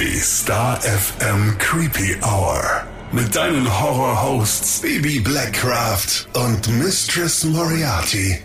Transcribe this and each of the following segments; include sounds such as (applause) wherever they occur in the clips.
Die Star FM Creepy Hour. Mit deinen Horror-Hosts Baby Blackcraft und Mistress Moriarty.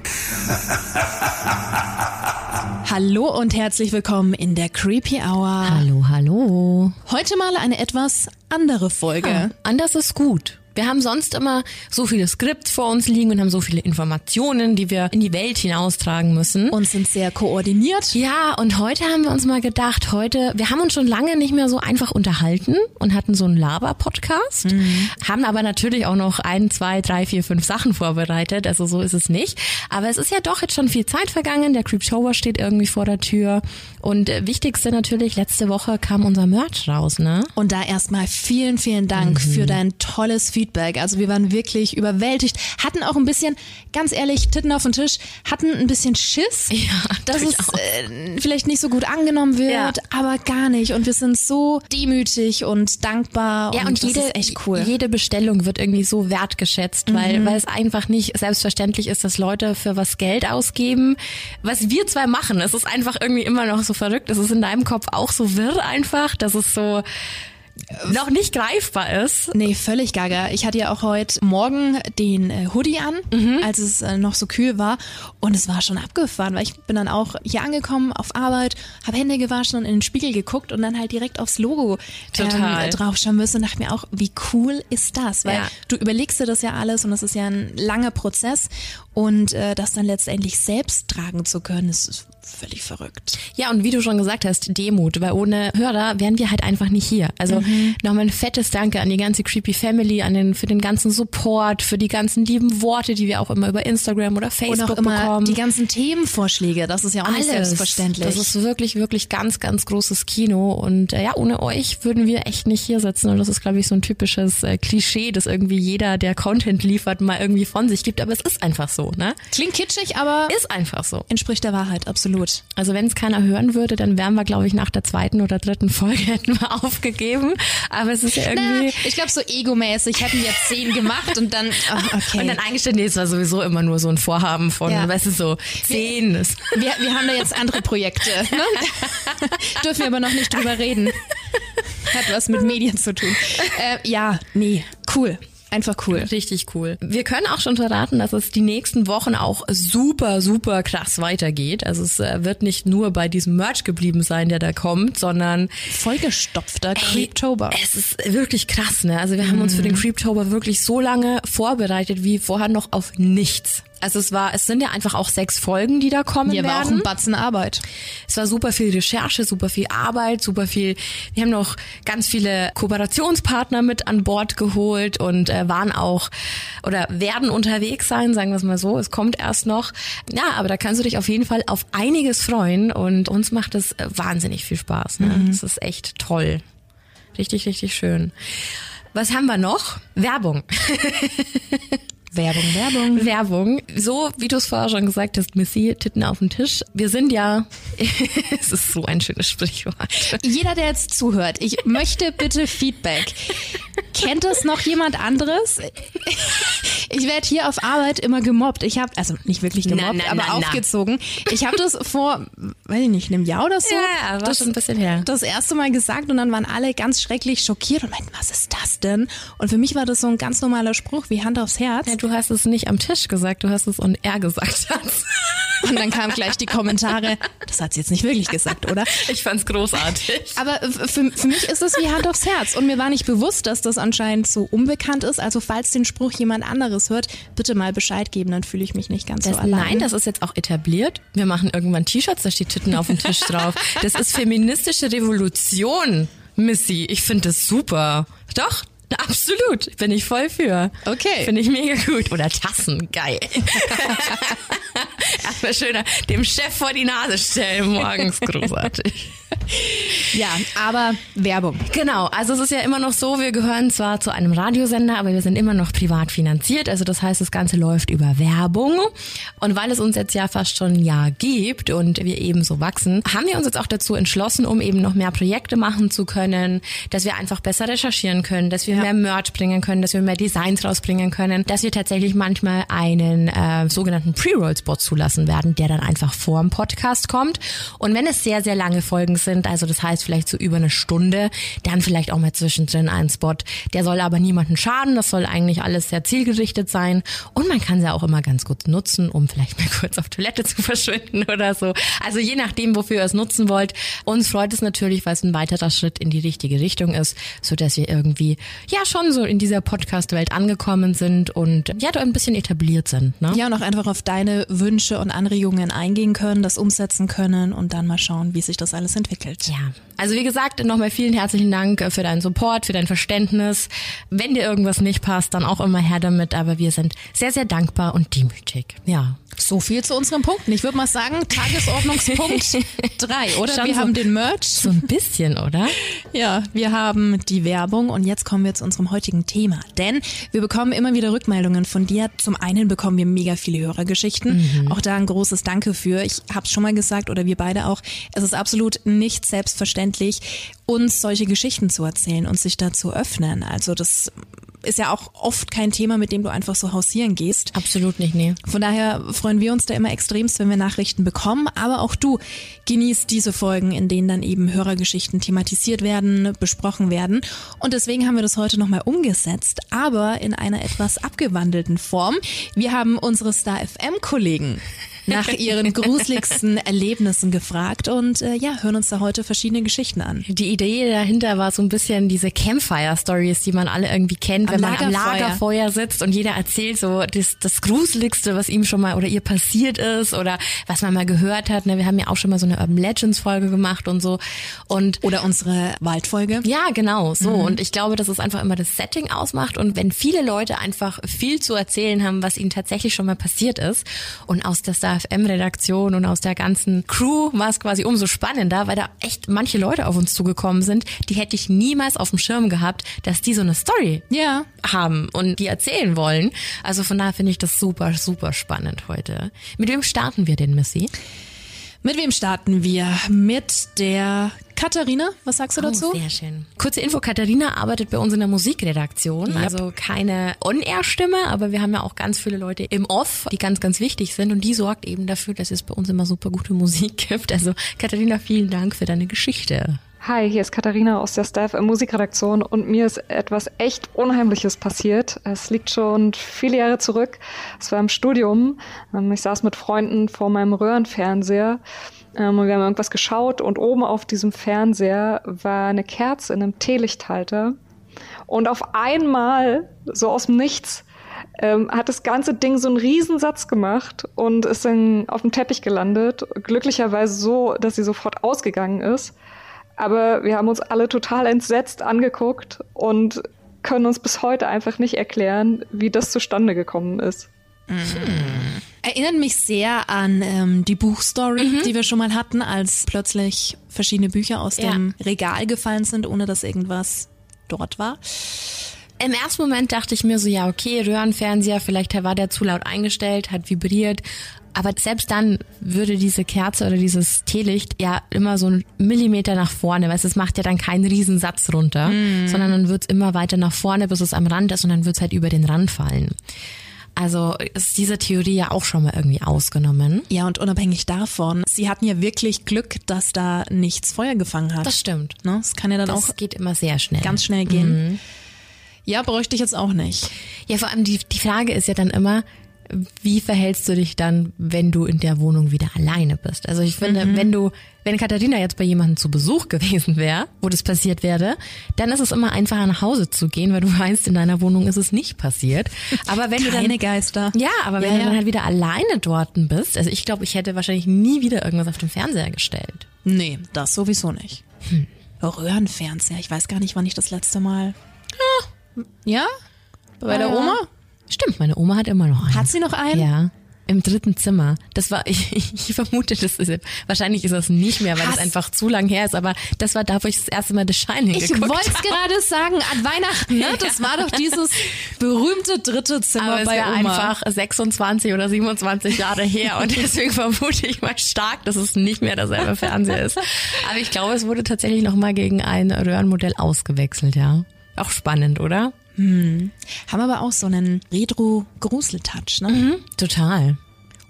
(laughs) Hallo und herzlich willkommen in der Creepy Hour. Hallo, hallo. Heute mal eine etwas andere Folge. Ja, anders ist gut. Wir haben sonst immer so viele Skripts vor uns liegen und haben so viele Informationen, die wir in die Welt hinaustragen müssen. Und sind sehr koordiniert. Ja, und heute haben wir uns mal gedacht, heute, wir haben uns schon lange nicht mehr so einfach unterhalten und hatten so einen Laber-Podcast, mhm. haben aber natürlich auch noch ein, zwei, drei, vier, fünf Sachen vorbereitet, also so ist es nicht. Aber es ist ja doch jetzt schon viel Zeit vergangen, der Creep Shower steht irgendwie vor der Tür und äh, wichtigste natürlich, letzte Woche kam unser Merch raus, ne? Und da erstmal vielen, vielen Dank mhm. für dein tolles Feedback Feedback. Also wir waren wirklich überwältigt, hatten auch ein bisschen, ganz ehrlich, Titten auf den Tisch, hatten ein bisschen Schiss, (laughs) ja, dass es äh, vielleicht nicht so gut angenommen wird, ja. aber gar nicht. Und wir sind so demütig und dankbar. Ja, und, und jede, ist echt cool. Jede Bestellung wird irgendwie so wertgeschätzt, mhm. weil, weil es einfach nicht selbstverständlich ist, dass Leute für was Geld ausgeben. Was wir zwei machen, es ist einfach irgendwie immer noch so verrückt. Es ist in deinem Kopf auch so wirr einfach, dass es so noch nicht greifbar ist. Nee, völlig gaga. Ich hatte ja auch heute Morgen den äh, Hoodie an, mhm. als es äh, noch so kühl war und es war schon abgefahren, weil ich bin dann auch hier angekommen auf Arbeit, habe Hände gewaschen und in den Spiegel geguckt und dann halt direkt aufs Logo ähm, draufschauen müssen und dachte mir auch, wie cool ist das? Weil ja. du überlegst dir das ja alles und das ist ja ein langer Prozess und äh, das dann letztendlich selbst tragen zu können, ist völlig verrückt. Ja, und wie du schon gesagt hast, Demut, weil ohne Hörer wären wir halt einfach nicht hier. Also mhm. nochmal ein fettes Danke an die ganze Creepy Family, an den, für den ganzen Support, für die ganzen lieben Worte, die wir auch immer über Instagram oder Facebook und auch immer bekommen. Die ganzen Themenvorschläge, das ist ja auch Alles. nicht selbstverständlich. Das ist wirklich, wirklich ganz, ganz großes Kino. Und äh, ja, ohne euch würden wir echt nicht hier sitzen. Und das ist, glaube ich, so ein typisches äh, Klischee, dass irgendwie jeder, der Content liefert, mal irgendwie von sich gibt. Aber es ist einfach so, ne? Klingt kitschig, aber ist einfach so. Entspricht der Wahrheit, absolut. Absolut. Also wenn es keiner hören würde, dann wären wir, glaube ich, nach der zweiten oder dritten Folge (laughs) hätten wir aufgegeben. Aber es ist ja irgendwie. Na, ich glaube, so egomäßig hätten wir zehn gemacht und dann. Oh, okay. Und dann eingestellt, nee, es war sowieso immer nur so ein Vorhaben von, ja. weißt du, so zehn. Wir, wir, wir haben da jetzt andere Projekte. Ne? (laughs) Dürfen wir aber noch nicht drüber reden. Hat was mit Medien zu tun. Äh, ja, nee, cool. Einfach cool. Richtig cool. Wir können auch schon verraten, dass es die nächsten Wochen auch super, super krass weitergeht. Also es äh, wird nicht nur bei diesem Merch geblieben sein, der da kommt, sondern vollgestopfter Creeptober. Es ist wirklich krass, ne? Also wir haben uns für den mhm. Creeptober wirklich so lange vorbereitet wie vorher noch auf nichts. Also es war, es sind ja einfach auch sechs Folgen, die da kommen Hier werden. war auch ein Batzen Arbeit. Es war super viel Recherche, super viel Arbeit, super viel. Wir haben noch ganz viele Kooperationspartner mit an Bord geholt und äh, waren auch oder werden unterwegs sein, sagen wir es mal so. Es kommt erst noch. Ja, aber da kannst du dich auf jeden Fall auf einiges freuen und uns macht es äh, wahnsinnig viel Spaß. Ne? Mhm. Das ist echt toll. Richtig, richtig schön. Was haben wir noch? Werbung. (laughs) Werbung, Werbung. Werbung. So, wie du es vorher schon gesagt hast, Missy, Titten auf dem Tisch. Wir sind ja, (laughs) es ist so ein schönes Sprichwort. Jeder, der jetzt zuhört, ich möchte bitte Feedback. Kennt das noch jemand anderes? Ich werde hier auf Arbeit immer gemobbt. Ich habe, also nicht wirklich gemobbt, na, na, aber na, aufgezogen. Ich habe das vor, weiß ich nicht, einem Jahr oder so. Ja, war das, schon ein bisschen her. Das erste Mal gesagt und dann waren alle ganz schrecklich schockiert und meinten, was ist das denn? Und für mich war das so ein ganz normaler Spruch wie Hand aufs Herz. Ja, du hast es nicht am Tisch gesagt, du hast es und er gesagt hat. (laughs) Und dann kamen gleich die Kommentare, das hat sie jetzt nicht wirklich gesagt, oder? Ich fand's großartig. Aber für, für mich ist es wie Hand aufs Herz. Und mir war nicht bewusst, dass das anscheinend so unbekannt ist. Also falls den Spruch jemand anderes hört, bitte mal Bescheid geben, dann fühle ich mich nicht ganz das, so allein. Nein, das ist jetzt auch etabliert. Wir machen irgendwann T-Shirts, da steht Titten auf dem Tisch (laughs) drauf. Das ist feministische Revolution. Missy, ich finde das super. Doch, (laughs) Absolut, bin ich voll für. Okay. Finde ich mega gut. Oder Tassen, geil. (laughs) Erstmal schöner dem Chef vor die Nase stellen morgens, großartig. (laughs) Ja, aber Werbung. Genau, also es ist ja immer noch so, wir gehören zwar zu einem Radiosender, aber wir sind immer noch privat finanziert. Also das heißt, das Ganze läuft über Werbung. Und weil es uns jetzt ja fast schon ein Jahr gibt und wir eben so wachsen, haben wir uns jetzt auch dazu entschlossen, um eben noch mehr Projekte machen zu können, dass wir einfach besser recherchieren können, dass wir ja. Mehr Merch bringen können, dass wir mehr Designs rausbringen können, dass wir tatsächlich manchmal einen äh, sogenannten Pre-Roll-Spot zulassen werden, der dann einfach vor dem Podcast kommt. Und wenn es sehr, sehr lange Folgen sind, also das heißt, vielleicht so über eine Stunde, dann vielleicht auch mal zwischendrin einen Spot. Der soll aber niemanden schaden, das soll eigentlich alles sehr zielgerichtet sein und man kann sie auch immer ganz gut nutzen, um vielleicht mal (laughs) kurz auf Toilette zu verschwinden oder so. Also je nachdem, wofür ihr es nutzen wollt. Uns freut es natürlich, weil es ein weiterer Schritt in die richtige Richtung ist, so dass wir irgendwie ja schon so in dieser Podcast-Welt angekommen sind und ja, da ein bisschen etabliert sind. Ne? Ja, und auch einfach auf deine Wünsche und Anregungen eingehen können, das umsetzen können und dann mal schauen, wie sich das alles entwickelt. Ja, also wie gesagt, nochmal vielen herzlichen Dank für deinen Support, für dein Verständnis. Wenn dir irgendwas nicht passt, dann auch immer her damit, aber wir sind sehr, sehr dankbar und demütig. Ja. So viel zu unseren Punkten. Ich würde mal sagen, Tagesordnungspunkt (laughs) drei, oder? Schon wir so- haben den Merch. So ein bisschen, oder? Ja, wir haben die Werbung und jetzt kommen wir zu unserem heutigen Thema. Denn wir bekommen immer wieder Rückmeldungen von dir. Zum einen bekommen wir mega viele Hörergeschichten. Auch da ein großes Danke für. Ich habe es schon mal gesagt oder wir beide auch. Es ist absolut nicht selbstverständlich, uns solche Geschichten zu erzählen und sich da zu öffnen. Also das ist ja auch oft kein Thema, mit dem du einfach so hausieren gehst. Absolut nicht, nee. Von daher freuen wir uns da immer extremst, wenn wir Nachrichten bekommen. Aber auch du genießt diese Folgen, in denen dann eben Hörergeschichten thematisiert werden, besprochen werden. Und deswegen haben wir das heute nochmal umgesetzt, aber in einer etwas abgewandelten Form. Wir haben unsere Star FM-Kollegen nach ihren (laughs) gruseligsten Erlebnissen gefragt und äh, ja, hören uns da heute verschiedene Geschichten an. Die Idee dahinter war so ein bisschen diese Campfire-Stories, die man alle irgendwie kennt, Am wenn man am Lagerfeuer. Sitzt und jeder erzählt so das, das Gruseligste, was ihm schon mal oder ihr passiert ist oder was man mal gehört hat. Ne, Wir haben ja auch schon mal so eine Urban Legends Folge gemacht und so. Und Oder unsere Waldfolge. ja, genau, so. Und ich glaube, dass es einfach immer das Setting ausmacht. Und wenn viele Leute einfach viel zu erzählen haben, was ihnen tatsächlich schon mal passiert ist, und aus der Star FM-Redaktion und aus der ganzen Crew war es quasi umso spannender, weil da echt manche Leute auf uns zugekommen sind, die hätte ich niemals auf dem Schirm gehabt, dass die so eine Story Ja, haben und die erzählen wollen. Also von daher finde ich das super, super spannend heute. Mit wem starten wir denn, Missy? mit wem starten wir? Mit der Katharina. Was sagst du dazu? Oh, sehr schön. Kurze Info, Katharina arbeitet bei uns in der Musikredaktion. Also keine On-Air-Stimme, aber wir haben ja auch ganz viele Leute im Off, die ganz, ganz wichtig sind. Und die sorgt eben dafür, dass es bei uns immer super gute Musik gibt. Also Katharina, vielen Dank für deine Geschichte. Hi, hier ist Katharina aus der Staff Musikredaktion und mir ist etwas echt Unheimliches passiert. Es liegt schon viele Jahre zurück. Es war im Studium. Ähm, Ich saß mit Freunden vor meinem Röhrenfernseher ähm, und wir haben irgendwas geschaut und oben auf diesem Fernseher war eine Kerze in einem Teelichthalter. Und auf einmal, so aus dem Nichts, ähm, hat das ganze Ding so einen Riesensatz gemacht und ist dann auf dem Teppich gelandet. Glücklicherweise so, dass sie sofort ausgegangen ist. Aber wir haben uns alle total entsetzt angeguckt und können uns bis heute einfach nicht erklären, wie das zustande gekommen ist. Erinnert mich sehr an ähm, die Buchstory, die wir schon mal hatten, als plötzlich verschiedene Bücher aus Ja. dem Regal gefallen sind, ohne dass irgendwas dort war. Im ersten Moment dachte ich mir so, ja, okay, Röhrenfernseher, vielleicht war der zu laut eingestellt, hat vibriert. Aber selbst dann würde diese Kerze oder dieses Teelicht ja immer so einen Millimeter nach vorne, weil es macht ja dann keinen Riesensatz runter, sondern dann wird's immer weiter nach vorne, bis es am Rand ist und dann wird's halt über den Rand fallen. Also ist diese Theorie ja auch schon mal irgendwie ausgenommen. Ja, und unabhängig davon, sie hatten ja wirklich Glück, dass da nichts Feuer gefangen hat. Das stimmt. ne? Das kann ja dann Das auch geht immer sehr schnell. ganz schnell gehen. Ja, bräuchte ich jetzt auch nicht. Ja, vor allem die, die Frage ist ja dann immer, wie verhältst du dich dann, wenn du in der Wohnung wieder alleine bist? Also ich finde, wenn du, wenn Katharina jetzt bei jemandem zu Besuch (laughs) gewesen wäre, wo das passiert wäre, dann ist es immer einfacher nach Hause zu gehen, weil du (laughs) weißt, in deiner Wohnung ist es nicht passiert. Aber wenn du Keine dann Geister. ja, aber wenn Ja, du dann ja. halt wieder alleine dort bist, also ich glaube, ich hätte wahrscheinlich nie wieder irgendwas auf den Fernseher gestellt. Nee, das sowieso nicht. Röhrenfernseher, ich weiß gar nicht, wann ich das letzte Mal. Ja? Bei der Ja. Oma? Stimmt, meine Oma hat immer noch einen. Hat sie noch einen? Ja. Im dritten Zimmer. Das war, (laughs) ich, ich vermute, das ist, wahrscheinlich ist das nicht mehr, weil Krass. das einfach zu lang her ist, aber das war da, wo ich das erste Mal The Shining Ich geguckt wollte es gerade sagen, an Weihnachten, ne? (laughs) Das war doch dieses berühmte dritte Zimmer Aber es bei war Oma. einfach 26 oder 27 Jahre her und (laughs) deswegen vermute ich mal stark, dass es nicht mehr derselbe Fernseher ist. Aber ich glaube, es wurde tatsächlich nochmal gegen ein Röhrenmodell ausgewechselt, ja. Auch spannend, oder? Haben aber auch so einen Retro-Grusel-Touch, ne? Mhm. Total.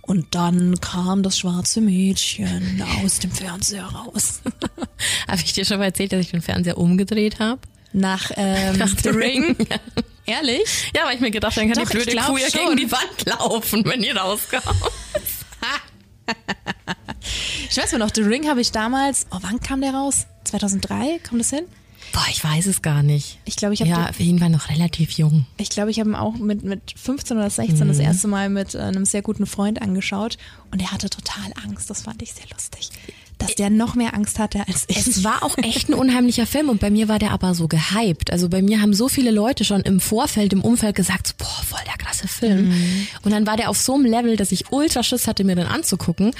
Und dann kam das schwarze Mädchen aus dem Fernseher raus. (laughs) Habe ich dir schon mal erzählt, dass ich den Fernseher umgedreht habe? Nach, ähm, (laughs) Nach The Ring. Ring. (laughs) Ehrlich? Ja, weil ich mir gedacht habe, dann kann Doch, die ich blöde Kuh ja gegen die Wand laufen, wenn die rauskommt. Ich weiß noch, The Ring habe ich damals, oh, wann kam der raus? 2003? Kommt das hin? Boah, ich weiß es gar nicht. Ich glaube, ich habe Ja, auf jeden Fall noch relativ jung. Ich glaube, ich habe ihn auch mit, mit 15 oder 16 Mhm. das erste Mal mit äh, einem sehr guten Freund angeschaut und er hatte total Angst. Das fand ich sehr lustig. Dass der noch mehr Angst hatte als ich. Es war auch echt ein unheimlicher Film und bei mir war der aber so gehypt. Also bei mir haben so viele Leute schon im Vorfeld, im Umfeld gesagt, so, boah, voll der krasse Film. Und dann war der auf so einem Level, dass ich ultra Schiss hatte, mir den anzugucken.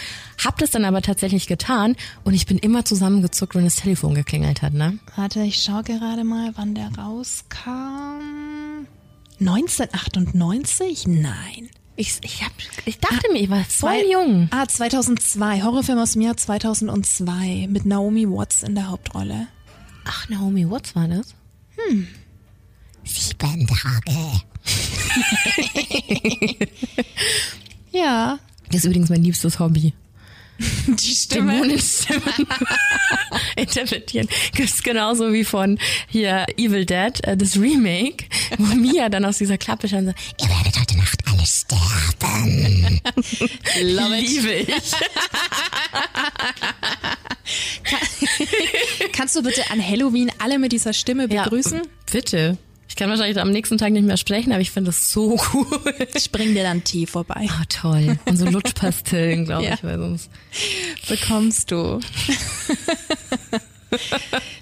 Hab das dann aber tatsächlich getan und ich bin immer zusammengezuckt, wenn das Telefon geklingelt hat, ne? Warte, ich schaue gerade mal, wann der rauskam. 1998? Nein. Ich, ich, hab, ich dachte mir, ich war voll Zwei- jung. Ah, 2002. Horrorfilm aus dem Jahr 2002 mit Naomi Watts in der Hauptrolle. Ach, Naomi Watts war das? Sieben Tage. (laughs) Ja. Das ist übrigens mein liebstes Hobby. (laughs) Die Stimme. Dämonenstimmen (laughs) interpretieren. Gibt's genauso wie von hier Evil Dead, äh, das Remake, wo (laughs) Mia dann aus dieser Klappe schon so, Ihr werdet heute Nacht alle sterben. Love it. liebe ich. Kannst du bitte an Halloween alle mit dieser Stimme begrüßen? Ja, bitte. Ich kann wahrscheinlich am nächsten Tag nicht mehr sprechen, aber ich finde das so (laughs) cool. Ich bring dir dann Tee vorbei. Ah, toll. Und so Lutschpastillen, glaube Ja. ich, weil sonst. bekommst du.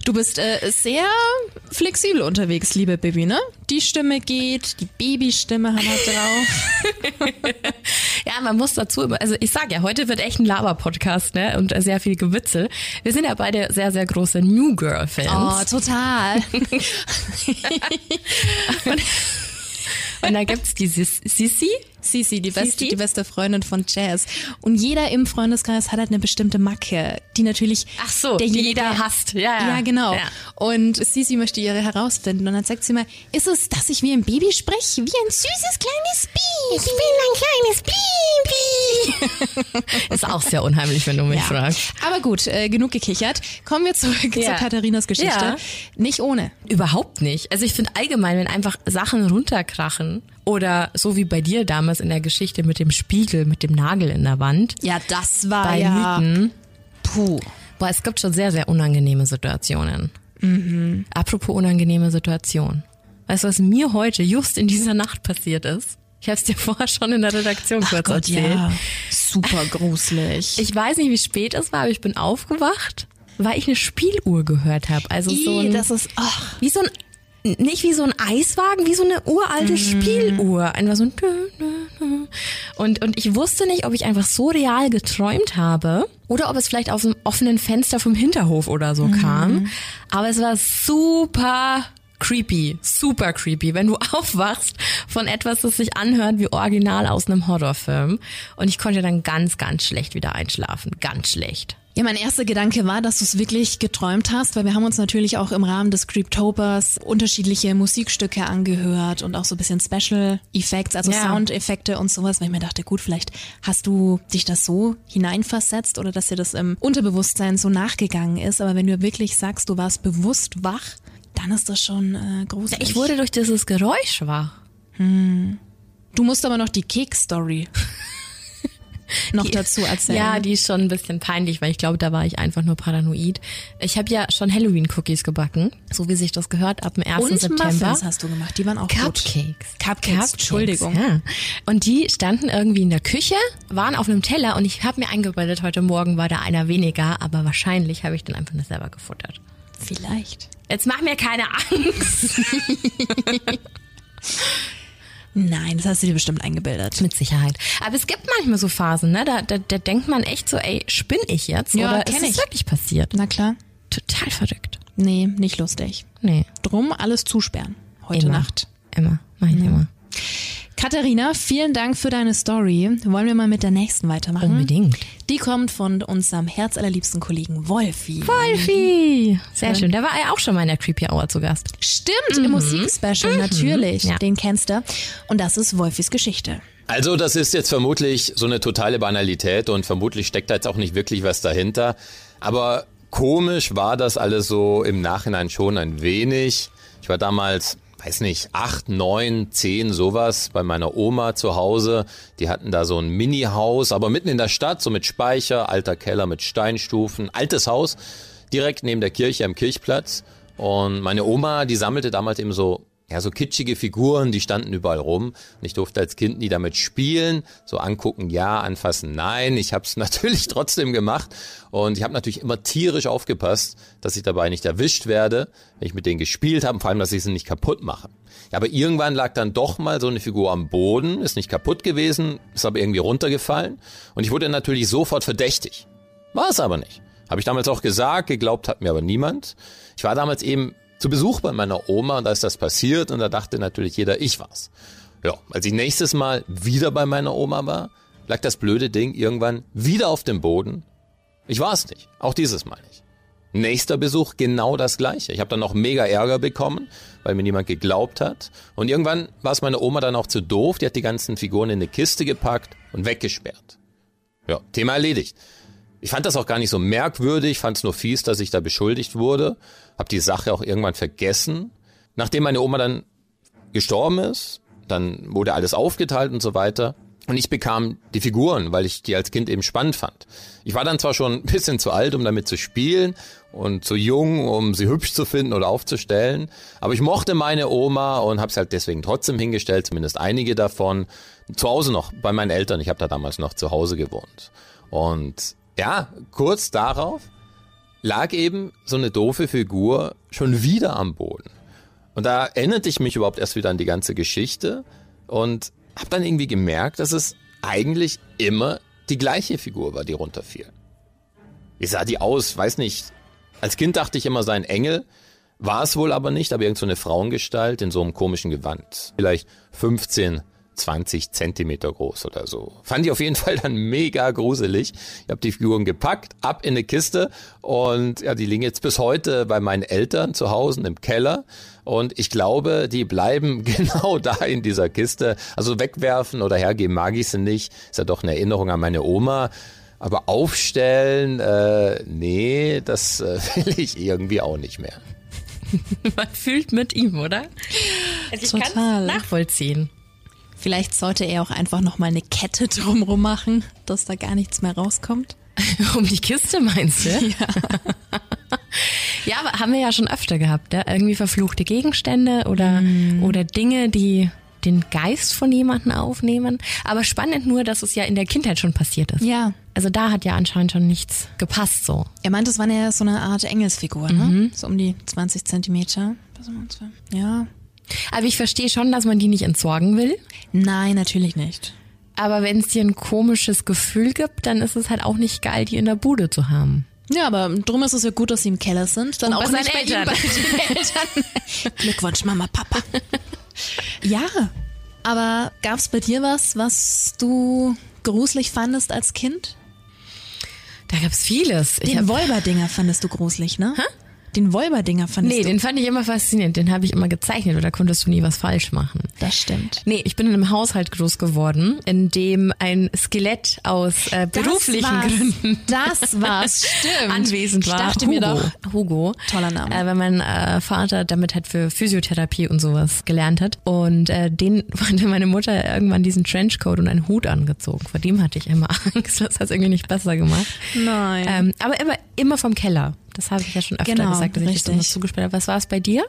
Du bist äh, sehr flexibel unterwegs, liebe Baby, ne? Die Stimme geht, die Babystimme haben wir drauf. (laughs) Ja, man muss dazu, immer- also ich sag ja, heute wird echt ein Laber-Podcast, ne? Und sehr viel Gewitzel. Wir sind ja beide sehr, sehr große New Girl-Fans. Oh, total. (laughs) Und da gibt's diese Sissi. Sisi, die beste, Sisi? die beste Freundin von Jazz. Und jeder im Freundeskreis hat halt eine bestimmte Macke, die natürlich Ach so, die jeder hasst. Ja, ja. Ja, genau. Ja. Und Sisi möchte ihre herausfinden. Und dann sagt sie mal, ist es, dass ich wie ein Baby spreche? Wie ein süßes kleines Baby. Ich bin ein kleines Baby. (laughs) Ist auch sehr unheimlich, wenn du mich Ja. fragst. Aber gut, äh, genug gekichert. Kommen wir zurück zu Katharinas Geschichte. Nicht ohne. Überhaupt nicht. Also ich finde allgemein, wenn einfach Sachen runterkrachen oder so wie bei dir damals in der Geschichte mit dem Spiegel, mit dem Nagel in der Wand, Ja, das war bei ja. Mythen, Puh. boah, es gibt schon sehr, sehr unangenehme Situationen. Apropos unangenehme Situation. Weißt du, was mir heute just in dieser Nacht passiert ist? Ich habe es dir (laughs) vorher schon in der Redaktion kurz Gott, erzählt. ja. Super gruselig. (laughs) Ich weiß nicht, wie spät es war, aber ich bin aufgewacht, weil ich eine Spieluhr gehört habe. Also so Ih, ein, das ist, ach, wie so ein nicht wie so ein Eiswagen, wie so eine uralte Spieluhr. Einfach so ein und und ich wusste nicht, ob ich einfach so real geträumt habe oder ob es vielleicht aus einem offenen Fenster vom Hinterhof oder so kam. Aber es war super creepy, super creepy, wenn du (laughs) aufwachst von etwas, das sich anhört wie original aus einem Horrorfilm. Und ich konnte dann ganz, ganz schlecht wieder einschlafen. Ganz schlecht. Ja, mein erster Gedanke war, dass du es wirklich geträumt hast, weil wir haben uns natürlich auch im Rahmen des Creeptopers unterschiedliche Musikstücke angehört und auch so ein bisschen Special Effects, also Ja. Soundeffekte und sowas, weil ich mir dachte, gut, vielleicht hast du dich das so hineinversetzt oder dass dir das im Unterbewusstsein so nachgegangen ist, aber wenn du wirklich sagst, du warst bewusst wach, dann ist das schon äh, gruselig. Ich wurde durch dieses Geräusch wach. du musst aber noch die Cake-Story (laughs) noch dazu erzählen. Ja, die ist schon ein bisschen peinlich, weil ich glaube, da war ich einfach nur paranoid. Ich habe ja schon Halloween-Cookies gebacken, so wie sich das gehört, ab dem 1. und September. Muffins hast du gemacht, die waren auch gut. Cupcakes. Cupcakes, Entschuldigung. Ja. Und die standen irgendwie in der Küche, waren auf einem Teller und ich habe mir eingebildet, heute Morgen war da einer weniger, aber wahrscheinlich habe ich den einfach nur selber gefuttert. Vielleicht. Jetzt mach mir keine Angst. (laughs) Nein, das hast du dir bestimmt eingebildet. Mit Sicherheit. Aber es gibt manchmal so Phasen, ne? Da, da, da denkt man echt so, ey, spinn ich jetzt? Ja, Oder ist es ich. wirklich passiert? Na klar. Total verrückt. Nee, nicht lustig. Nee. Drum alles zusperren. Heute Immer. Nacht. Immer. Mach ich immer. Katharina, vielen Dank für deine Story. Wollen wir mal mit der nächsten weitermachen? Unbedingt. Die kommt von unserem herzallerliebsten Kollegen Wolfi. Wolfi! Sehr schön. Der war ja auch schon mal in der Creepy Hour zu Gast. Stimmt, im Musikspecial, natürlich. Ja. Den kennst du. Und das ist Wolfis Geschichte. Also das ist jetzt vermutlich so eine totale Banalität und vermutlich steckt da jetzt auch nicht wirklich was dahinter. Aber komisch war das alles so im Nachhinein schon ein wenig. Ich war damals weiß nicht, acht, neun, zehn, sowas bei meiner Oma zu Hause. Die hatten da so ein Mini-Haus, aber mitten in der Stadt, so mit Speicher, alter Keller mit Steinstufen, altes Haus, direkt neben der Kirche am Kirchplatz. Und meine Oma, die sammelte damals eben so ja, so kitschige Figuren, die standen überall rum. Und ich durfte als Kind nie damit spielen. So angucken, ja, anfassen, nein. Ich habe es (laughs) natürlich trotzdem gemacht. Und ich habe natürlich immer tierisch aufgepasst, dass ich dabei nicht erwischt werde, wenn ich mit denen gespielt habe. Vor allem, dass ich sie nicht kaputt mache. Ja, aber irgendwann lag dann doch mal so eine Figur am Boden, ist nicht kaputt gewesen, ist aber irgendwie runtergefallen. Und ich wurde natürlich sofort verdächtig. War es aber nicht. Habe ich damals auch gesagt, geglaubt hat mir aber niemand. Ich war damals eben zu Besuch bei meiner Oma und da ist das passiert und da dachte natürlich jeder, ich war's. Ja, als ich nächstes Mal wieder bei meiner Oma war, lag das blöde Ding irgendwann wieder auf dem Boden. Ich war es nicht, auch dieses Mal nicht. Nächster Besuch genau das gleiche. Ich habe dann noch mega Ärger bekommen, weil mir niemand geglaubt hat. Und irgendwann war es meine Oma dann auch zu doof, die hat die ganzen Figuren in eine Kiste gepackt und weggesperrt. Ja, Thema erledigt. Ich fand das auch gar nicht so merkwürdig, fand es nur fies, dass ich da beschuldigt wurde, habe die Sache auch irgendwann vergessen. Nachdem meine Oma dann gestorben ist, dann wurde alles aufgeteilt und so weiter. Und ich bekam die Figuren, weil ich die als Kind eben spannend fand. Ich war dann zwar schon (laughs) ein bisschen zu alt, um damit zu spielen und zu jung, um sie hübsch zu finden oder aufzustellen, aber ich mochte meine Oma und habe sie halt deswegen trotzdem hingestellt, zumindest einige davon. Zu Hause noch, bei meinen Eltern, ich habe da damals noch zu Hause gewohnt. Und ja, kurz darauf lag eben so eine doofe Figur schon wieder am Boden. Und da erinnerte ich mich überhaupt erst wieder an die ganze Geschichte und habe dann irgendwie gemerkt, dass es eigentlich immer die gleiche Figur war, die runterfiel. Wie sah die aus? Weiß nicht. Als Kind dachte ich immer, sei ein Engel. War es wohl aber nicht, aber irgend so eine Frauengestalt in so einem komischen Gewand. Vielleicht 15, 20 Zentimeter groß oder so. Fand ich auf jeden Fall dann mega gruselig. Ich habe die Figuren gepackt, ab in eine Kiste und ja, die liegen jetzt bis heute bei meinen Eltern zu Hause im Keller. Und ich glaube, die bleiben (laughs) genau da in dieser Kiste. Also wegwerfen oder hergeben mag ich sie nicht. Ist ja doch eine Erinnerung an meine Oma. Aber aufstellen, äh, nee, das äh, (laughs) will ich irgendwie auch nicht mehr. (laughs) Man fühlt mit ihm, oder? Also ich kann nachvollziehen. Vielleicht sollte er auch einfach nochmal eine Kette drumrum machen, dass da gar nichts mehr rauskommt. (laughs) um die Kiste meinst du? Ja. (laughs) ja, aber haben wir ja schon öfter gehabt, ja? irgendwie verfluchte Gegenstände oder, mm. oder Dinge, die den Geist von jemandem aufnehmen. Aber spannend nur, dass es ja in der Kindheit schon passiert ist. Ja. Also da hat ja anscheinend schon nichts gepasst so. Er meint, es war ja so eine Art Engelsfigur, ne? Mhm. So um die 20 Zentimeter. Ja. Aber ich verstehe schon, dass man die nicht entsorgen will. Nein, natürlich nicht. Aber wenn es dir ein komisches Gefühl gibt, dann ist es halt auch nicht geil, die in der Bude zu haben. Ja, aber drum ist es ja gut, dass sie im Keller sind. Dann Und auch bei nicht bei, Eltern. bei den (laughs) Eltern. Glückwunsch, Mama, Papa. (laughs) ja, aber gab es bei dir was, was du gruselig fandest als Kind? Da gab's vieles. Den Wolberdinger fandest du gruselig, ne? Hä? Den Wolberdinger fandest nee, du? den fand ich immer faszinierend. Den habe ich immer gezeichnet oder konntest du nie was falsch machen. Das stimmt. Nee, ich bin in einem Haushalt groß geworden, in dem ein Skelett aus äh, beruflichen das Gründen (laughs) das war's, stimmt. anwesend war. Ich dachte Hugo. mir doch, Hugo. Toller Name. Äh, weil mein äh, Vater damit halt für Physiotherapie und sowas gelernt hat. Und äh, den (laughs) hatte meine Mutter irgendwann diesen Trenchcoat und einen Hut angezogen. Vor dem hatte ich immer (laughs) Angst. Das hat es irgendwie nicht besser gemacht. Nein. Ähm, aber immer, immer vom Keller. Das habe ich ja schon öfter Genau, gesagt, dass ich richtig. das immer zugespielt habe. Was war es bei dir?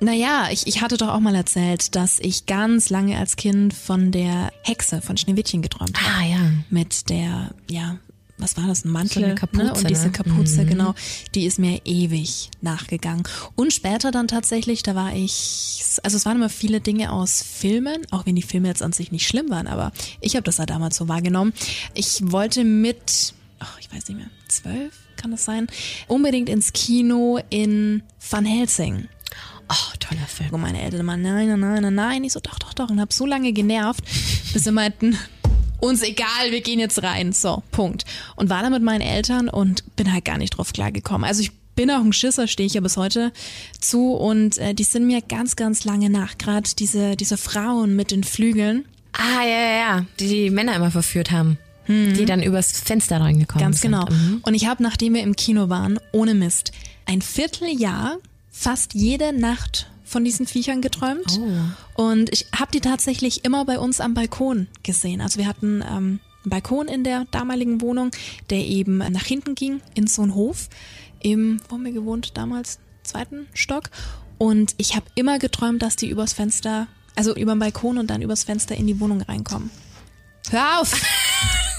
Naja, ich, ich hatte doch auch mal erzählt, dass ich ganz lange als Kind von der Hexe von Schneewittchen geträumt habe. Ah, ja. Mit der, ja, was war das, ein Mantel? So eine Kapuze, ne? Und diese ne? Kapuze, Mhm. genau, die ist mir ewig nachgegangen. Und später dann tatsächlich, da war ich, also es waren immer viele Dinge aus Filmen, auch wenn die Filme jetzt an sich nicht schlimm waren, aber ich habe das ja damals so wahrgenommen. Ich wollte mit, ach, ich weiß nicht mehr, zwölf kann das sein, unbedingt ins Kino in Van Helsing. Oh, toller Film. Und meine Eltern immer, nein, nein, nein, nein, nein. Ich so, doch, doch, doch. Und hab so lange genervt, bis sie meinten, uns egal, wir gehen jetzt rein. So, Punkt. Und war da mit meinen Eltern und bin halt gar nicht drauf klargekommen. Also ich bin auch ein Schisser, stehe ich ja bis heute zu. Und äh, die sind mir ganz, ganz lange nach. Gerade diese, diese Frauen mit den Flügeln. Ah, ja, ja, ja. Die die Männer immer verführt haben. Die dann übers Fenster reingekommen Ganz sind. genau. Mhm. Und ich habe, nachdem wir im Kino waren, ohne Mist, ein Vierteljahr fast jede Nacht von diesen Viechern geträumt. Oh. Und ich habe die tatsächlich immer bei uns am Balkon gesehen. Also wir hatten ähm, einen Balkon in der damaligen Wohnung, der eben nach hinten ging in so einen Hof. Im, wo haben wir gewohnt damals? Zweiten Stock. Und ich habe immer geträumt, dass die übers Fenster, also über den Balkon und dann übers Fenster in die Wohnung reinkommen. Hör auf! (laughs)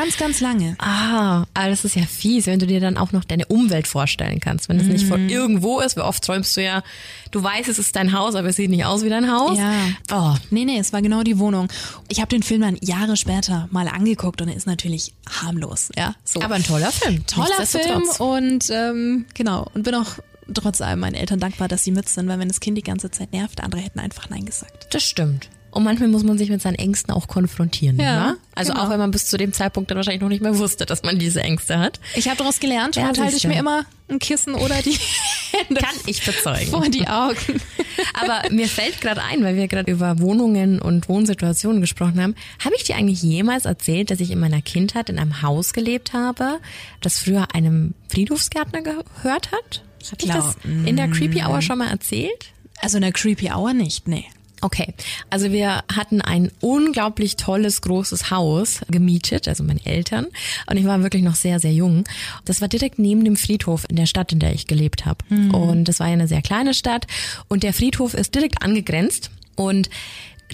ganz, ganz lange. Ah, aber das ist ja fies, wenn du dir dann auch noch deine Umwelt vorstellen kannst. Wenn es nicht Mhm. von irgendwo ist, weil oft träumst du ja, du weißt, es ist dein Haus, aber es sieht nicht aus wie dein Haus. Ja. Oh, Nee, nee, es war genau die Wohnung. Ich habe den Film dann Jahre später mal angeguckt und er ist natürlich harmlos, ja. So. aber ein toller Film. toller Film und ähm, genau und bin auch trotz allem meinen Eltern dankbar, dass sie mit sind, weil wenn das Kind die ganze Zeit nervt, andere hätten einfach nein gesagt. Das stimmt. Und manchmal muss man sich mit seinen Ängsten auch konfrontieren, nicht Ja, wahr? Also genau. auch wenn man bis zu dem Zeitpunkt dann wahrscheinlich noch nicht mehr wusste, dass man diese Ängste hat. Ich habe daraus gelernt Ja, halte ich mir immer ein Kissen oder die (laughs) Hände Kann ich bezeugen. vor die Augen. (laughs) Aber mir fällt gerade ein, weil wir gerade über Wohnungen und Wohnsituationen gesprochen haben, habe ich dir eigentlich jemals erzählt, dass ich in meiner Kindheit in einem Haus gelebt habe, das früher einem Friedhofsgärtner gehört hat? Habe ich das in der Creepy Hour schon mal erzählt? Also in der Creepy Hour nicht, nee. Okay, also wir hatten ein unglaublich tolles, großes Haus gemietet, also meine Eltern. Und ich war wirklich noch sehr, sehr jung. Das war direkt neben dem Friedhof in der Stadt, in der ich gelebt habe. Und das war ja eine sehr kleine Stadt. Und der Friedhof ist direkt angegrenzt. Und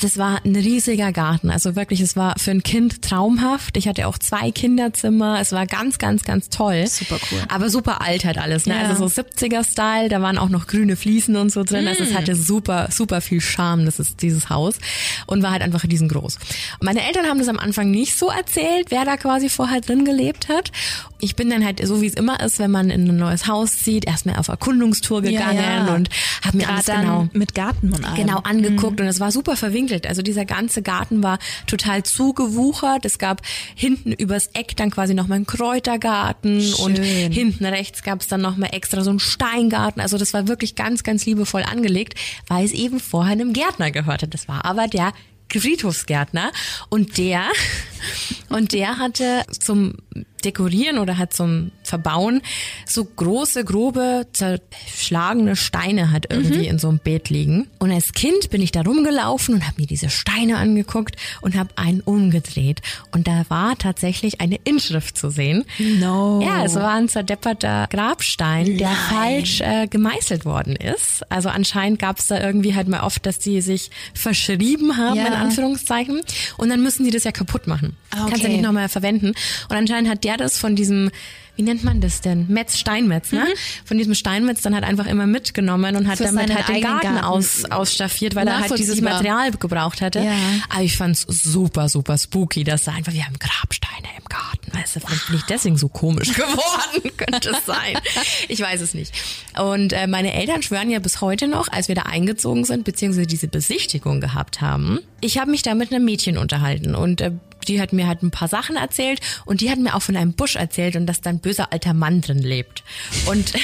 das war ein riesiger Garten. Also wirklich, es war für ein Kind traumhaft. Ich hatte auch zwei Kinderzimmer. Es war ganz, ganz, ganz toll. Super cool. Aber super alt halt alles. Ne? Ja. Also so 70er-Style, da waren auch noch grüne Fliesen und so drin. Also es Mm. hatte super, super viel Charme, das ist dieses Haus. Und war halt einfach riesengroß. Und meine Eltern haben das am Anfang nicht so erzählt, wer da quasi vorher drin gelebt hat. Ich bin dann halt, so wie es immer ist, wenn man in ein neues Haus zieht, erstmal auf Erkundungstour gegangen Ja, ja. und habe mir Gerade alles genau mit Garten und allem. genau angeguckt und es war super verwinkelt. Also dieser ganze Garten war total zugewuchert. Es gab hinten übers Eck dann quasi nochmal einen Kräutergarten und Schön. hinten rechts gab es dann nochmal extra so einen Steingarten. Also das war wirklich ganz, ganz liebevoll angelegt, weil es eben vorher einem Gärtner gehörte. Das war aber der Friedhofsgärtner und der und der hatte zum Dekorieren oder hat zum Verbauen so große, grobe, zerschlagene Steine hat irgendwie in so einem Beet liegen. Und als Kind bin ich da rumgelaufen und habe mir diese Steine angeguckt und habe einen umgedreht. Und da war tatsächlich eine Inschrift zu sehen. No. Ja, es war ein zerdepperter Grabstein, der falsch äh, gemeißelt worden ist. Also anscheinend gab es da irgendwie halt mal oft, dass die sich verschrieben haben, Ja. in Anführungszeichen. Und dann müssen die das ja kaputt machen. Ah, Kannst ja okay. nicht nochmal verwenden. Und anscheinend hat der das von diesem, wie nennt man das denn? Metz, Steinmetz, ne? Von diesem Steinmetz dann halt einfach immer mitgenommen und hat Für damit halt den Garten, Garten. Aus, ausstaffiert, weil er halt dieses. Material gebraucht hatte. Ja. Aber ich fand's super, super spooky, dass da einfach, wir haben Grabsteine im Garten. Weißt du, vielleicht bin ich deswegen so komisch (laughs) geworden, könnte es sein. Ich weiß es nicht. Und äh, meine Eltern schwören ja bis heute noch, als wir da eingezogen sind, beziehungsweise diese Besichtigung gehabt haben. Ich habe mich da mit einem Mädchen unterhalten und äh, die hat mir halt ein paar Sachen erzählt und die hat mir auch von einem Busch erzählt und dass da ein böser alter Mann drin lebt. Und (laughs)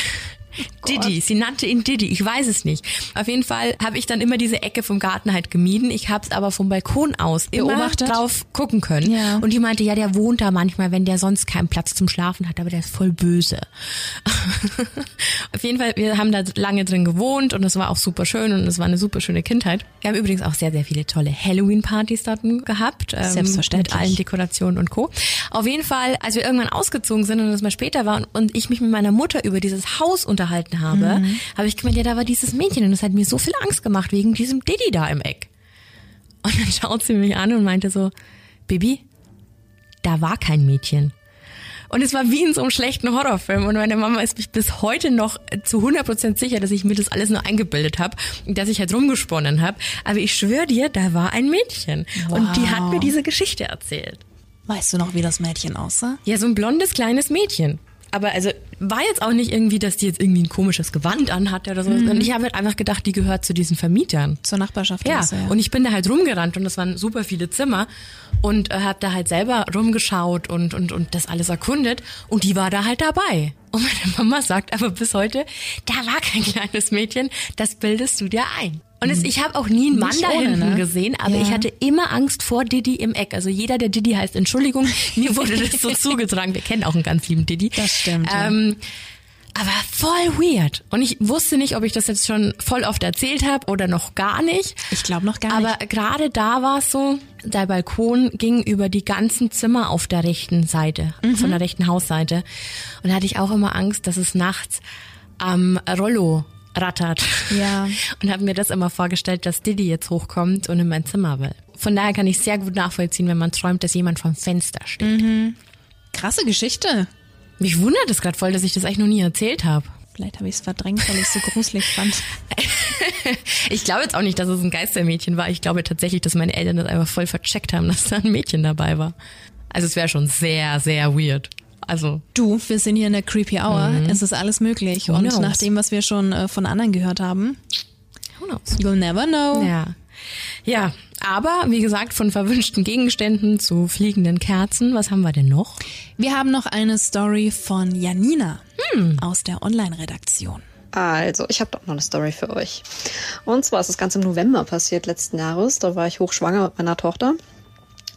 (laughs) Didi, sie nannte ihn Didi, ich weiß es nicht. Auf jeden Fall habe ich dann immer diese Ecke vom Garten halt gemieden. Ich habe es aber vom Balkon aus Beobachtet? drauf gucken können. Ja. Und die meinte, ja, der wohnt da manchmal, wenn der sonst keinen Platz zum Schlafen hat, aber der ist voll böse. (laughs) Auf jeden Fall, wir haben da lange drin gewohnt und es war auch super schön und es war eine super schöne Kindheit. Wir haben übrigens auch sehr, sehr viele tolle Halloween-Partys dort gehabt. ähm, Selbstverständlich. Mit allen Dekorationen und Co. Auf jeden Fall, als wir irgendwann ausgezogen sind und es mal später war und, und ich mich mit meiner Mutter über dieses Haus unterhalten habe, habe ich gemeint, ja, da war dieses Mädchen und es hat mir so viel Angst gemacht wegen diesem Diddy da im Eck. Und dann (laughs) schaut sie mich an und meinte so, Bibi, da war kein Mädchen. Und es war wie in so einem schlechten Horrorfilm. Und meine Mama ist mich bis heute noch zu 100% sicher, dass ich mir das alles nur eingebildet habe und dass ich halt rumgesponnen habe. Aber ich schwöre dir, da war ein Mädchen. Und die hat mir diese Geschichte erzählt. Weißt du noch, wie das Mädchen aussah? Ja, so ein blondes kleines Mädchen. Aber also war jetzt auch nicht irgendwie, dass die jetzt irgendwie ein komisches Gewand anhatte oder so. Und ich habe halt einfach gedacht, die gehört zu diesen Vermietern. Zur Nachbarschaft Ja, oder so, und ich bin da halt rumgerannt und es waren super viele Zimmer und äh, habe da halt selber rumgeschaut und, und, und das alles erkundet und die war da halt dabei. Und meine Mama sagt aber bis heute, da war kein kleines Mädchen, das bildest du dir ein. Und es, ich habe auch nie einen Mann da hinten ne? gesehen, aber Ja. ich hatte immer Angst vor Diddy im Eck. Also jeder, der Diddy heißt, Entschuldigung, (laughs) mir wurde das so zugetragen. Wir kennen auch einen ganz lieben Diddy. Das stimmt, ja. Ähm, aber voll weird. Und ich wusste nicht, ob ich das jetzt schon voll oft erzählt habe oder noch gar nicht. Ich glaube noch gar Aber nicht. gerade da war es so, der Balkon ging über die ganzen Zimmer auf der rechten Seite, von der rechten Hausseite. Und da hatte ich auch immer Angst, dass es nachts am Rollo rattert. Ja. Und habe mir das immer vorgestellt, dass Diddy jetzt hochkommt und in mein Zimmer will. Von daher kann ich sehr gut nachvollziehen, wenn man träumt, dass jemand vom Fenster steht. Krasse Geschichte. Mich wundert es gerade voll, dass ich das eigentlich noch nie erzählt habe. Vielleicht habe ich es verdrängt, weil ich es so gruselig fand. (laughs) Ich glaube jetzt auch nicht, dass es ein Geistermädchen war. Ich glaube tatsächlich, dass meine Eltern das einfach voll vercheckt haben, dass da ein Mädchen dabei war. Also es wäre schon sehr, sehr weird. Also Du, wir sind hier in der Creepy Hour. Es ist alles möglich. Who Und knows? nach dem, was wir schon äh, von anderen gehört haben, who knows? you'll never know. Ja. Ja, aber wie gesagt, von verwünschten Gegenständen zu fliegenden Kerzen, was haben wir denn noch? Wir haben noch eine Story von Janina aus der Online-Redaktion. Also, ich habe doch noch eine Story für euch. Und zwar ist das Ganze im November passiert letzten Jahres. Da war ich hochschwanger mit meiner Tochter.